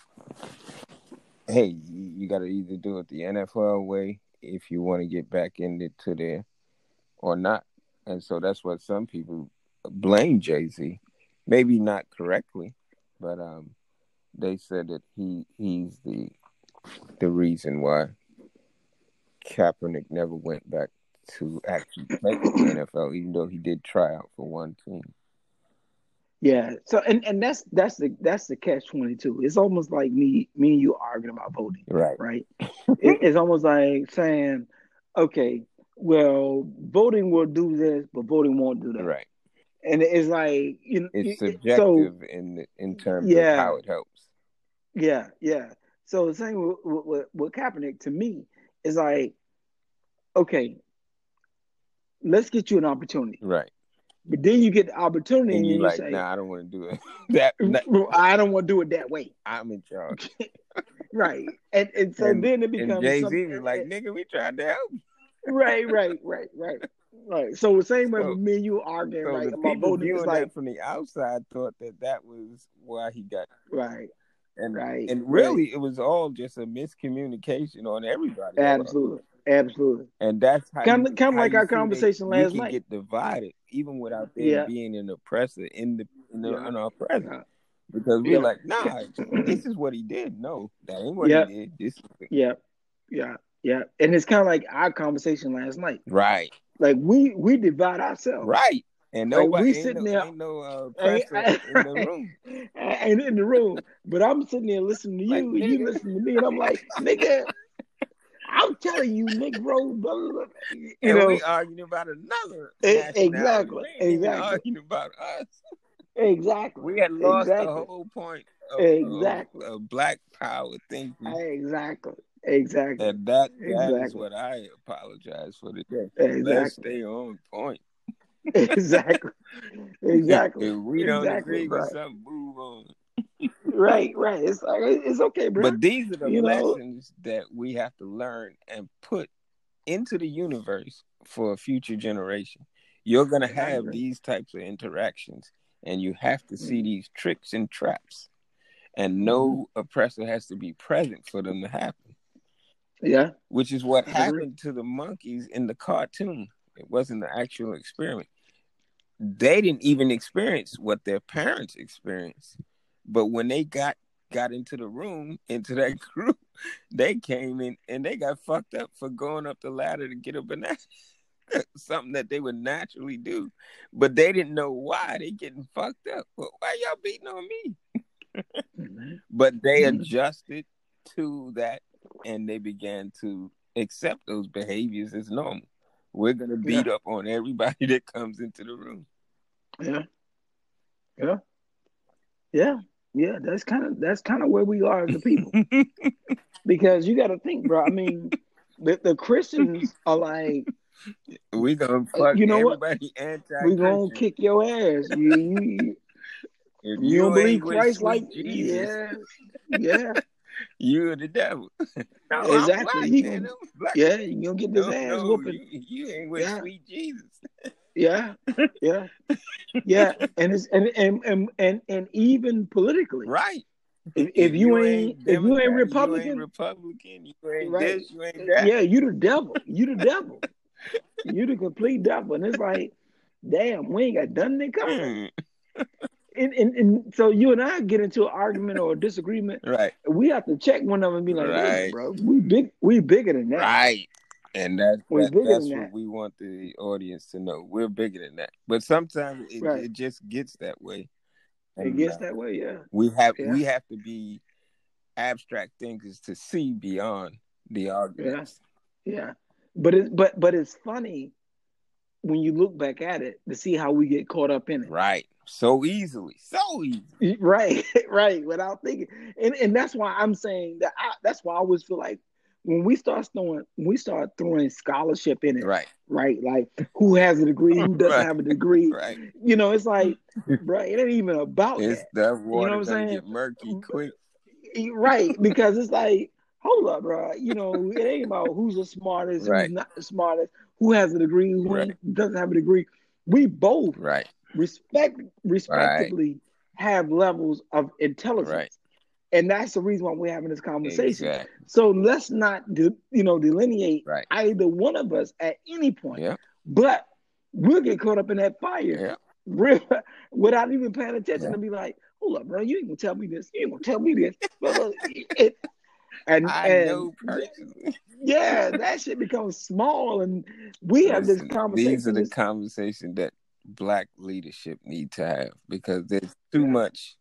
"Hey, you, you got to either do it the NFL way if you want to get back into there, or not." And so that's what some people blame Jay Z, maybe not correctly, but um, they said that he he's the the reason why Kaepernick never went back to actually play the NFL, even though he did try out for one team.
yeah. So and and that's that's the that's the catch twenty two. It's almost like me me and you arguing about voting.
Right.
right? it, it's almost like saying, okay, well, voting will do this, but voting won't do that.
Right.
And it's like you know,
It's
it- it-
subjective in in terms
Yeah.
of how it helps.
Yeah, yeah. So the same with, with, with, Kaepernick to me is like, okay, let's get you an opportunity,
Right.
but then you get the opportunity
And
and,
you're
you
like,
say,
nah, I don't want to do it. that, that
I don't want to do it that way,
I'm in charge.
right? And and so
And-
then it becomes
Jay Z was like, nigga, we tried to help. you."
right, right, right, right, right. So the same way
So-
with me and you arguing
So
right
the people viewing
like
that from the outside thought that that was why he got.
right,
And
Right,
and really, it was all just a miscommunication on everybody.
absolutely, absolutely.
And that's how
Kinda-
you-
kinda
how
like our conversation
you
last night.
get divided even without there
Yeah.
being an oppressor in the in, the,
Yeah.
in our presence.
Yeah.
Because we're
Yeah.
like, nah, this is what he did. No, that ain't what
Yeah.
he did. This
Yeah, yeah, yeah. And it's kind of like our conversation last night.
right,
Like we we divide ourselves.
right. And
Like,
nobody
we
ain't
sitting
no,
there-
ain't no uh,
Ain't-
oppressor in the room.
Ain't in the room, but I'm sitting there listening to you,
Like,
and you
nigga.
listen to me, and I'm like, nigga, I'm telling you, Negro, blah, blah, blah. you
and
know,
we arguing about another nationality.
exactly,
We ain't
exactly.
arguing about us.
exactly.
We had lost
exactly.
the whole point of,
Exactly.
of, of black power thinking.
Exactly, exactly,
And that that is
Exactly.
what I apologize for today.
exactly,
Let's stay on point.
exactly, exactly.
If we don't
Exactly,
agree with something, move on.
Right, right. It's like it's okay, bro.
But these are the
You know?
lessons that we have to learn and put into the universe for a future generation. You're gonna have these types of interactions, and you have to see
Mhm.
these tricks and traps. And no oppressor has to be present for them to happen.
yeah,
which is what happened to the monkeys in the cartoon. It wasn't the actual experiment. They didn't even experience what their parents experienced. But when they got got into the room, into that group, they came in and they got fucked up for going up the ladder to get a banana. Something that they would naturally do. But they didn't know why they getting fucked up. Well, why y'all beating on me? But they
Mhm.
adjusted to that and they began to accept those behaviors as normal. We're gonna beat up on everybody that comes into the room.
Yeah, yeah, yeah, yeah. That's kind of that's kind of where we are as a people. because you got to think, bro. I mean, the, the Christians are like,
we gonna fuck
you know what?
everybody anti
we gonna kick your ass. You you,
If
you don't believe Christ like
Jesus,
yeah, yeah,
you're the devil. no,
Exactly.
Black,
He gonna- yeah. You gonna get this
No,
ass
no,
whooping.
you, you ain't with
Yeah.
sweet Jesus.
Yeah, yeah, yeah. And it's and and and and, and even politically,
Right.
if, if you, ain't, if you ain't Republican,
you ain't Republican, you ain't
Right.
this, you ain't that.
yeah, you the devil. You the devil. you the complete devil. And it's like, damn, we ain't got nothing in common.
Hmm.
And, and and so you and I get into an argument or a disagreement.
Right.
We have to check one of them and be like,
Right.
"Listen, bro, we big, we bigger than that.
Right. And that, that that's what
that.
we want the audience to know. We're bigger than that. But sometimes it,
Right.
it just gets that way.
It gets
uh,
that way, yeah.
we have
Yeah.
we have to be abstract thinkers to see beyond the arguments.
Yeah, but it but but it's funny when you look back at it to see how we get caught up in it.
Right. So easily. So easy.
Right, right. Without thinking, and and that's why I'm saying that. I, that's why I always feel like when we start throwing, we start throwing scholarship in it,
Right.
right? Like who has a degree, who doesn't
Right.
have a degree.
Right.
You know, it's like, bro, it ain't even about
It's
that.
that water
what I'm saying?
get murky mm-hmm. quick.
right because it's like hold up bro you know it ain't about who's the smartest
Right.
who's not the smartest who has a degree who
Right.
doesn't have a degree we both
Right.
respect respectively have levels of intelligence
Right.
And that's the reason why we're having this conversation
Exactly.
so let's not de- you know delineate
Right.
either one of us at any point
Yeah.
but we'll get caught up in that fire
Yeah.
without even paying attention
Yeah.
and be like, hold up, bro, you ain't gonna tell me this. You ain't gonna tell me this. It- and
I
and
know personally.
yeah, that shit becomes small, and we have this conversation.
These are the
this-
conversations that black leadership need to have because there's too much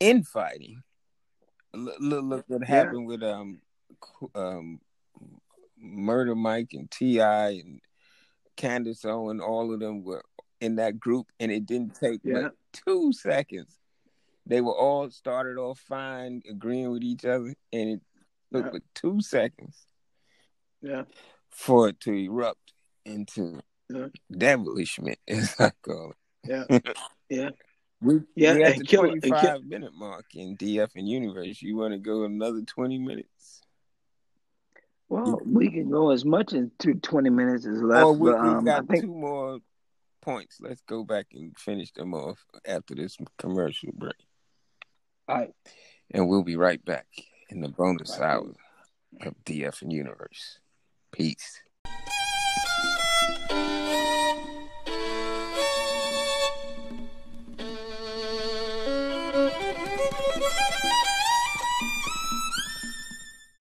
infighting. Look, look, look what
Yeah.
happened with um, um, Murder Mike and Ti and Candace Owen. All of them were in that group, and it didn't take
Yeah.
but two seconds. They were all started off fine, agreeing with each other, and it took
Yeah.
two seconds
yeah,
for it to erupt into
Yeah.
devilishment, as I call it.
yeah, yeah.
We,
Yeah,
we at
and
the
kill it, and kill-
25 minute mark in the effing universe. You want to go another 20 minutes?
Well, we can go as much as to twenty minutes as left,
or we,
but um,
got
think
two more points. Let's go back and finish them off after this commercial break.
all right.
And we'll be right back in the bonus
Right.
hour of the effing universe. Peace.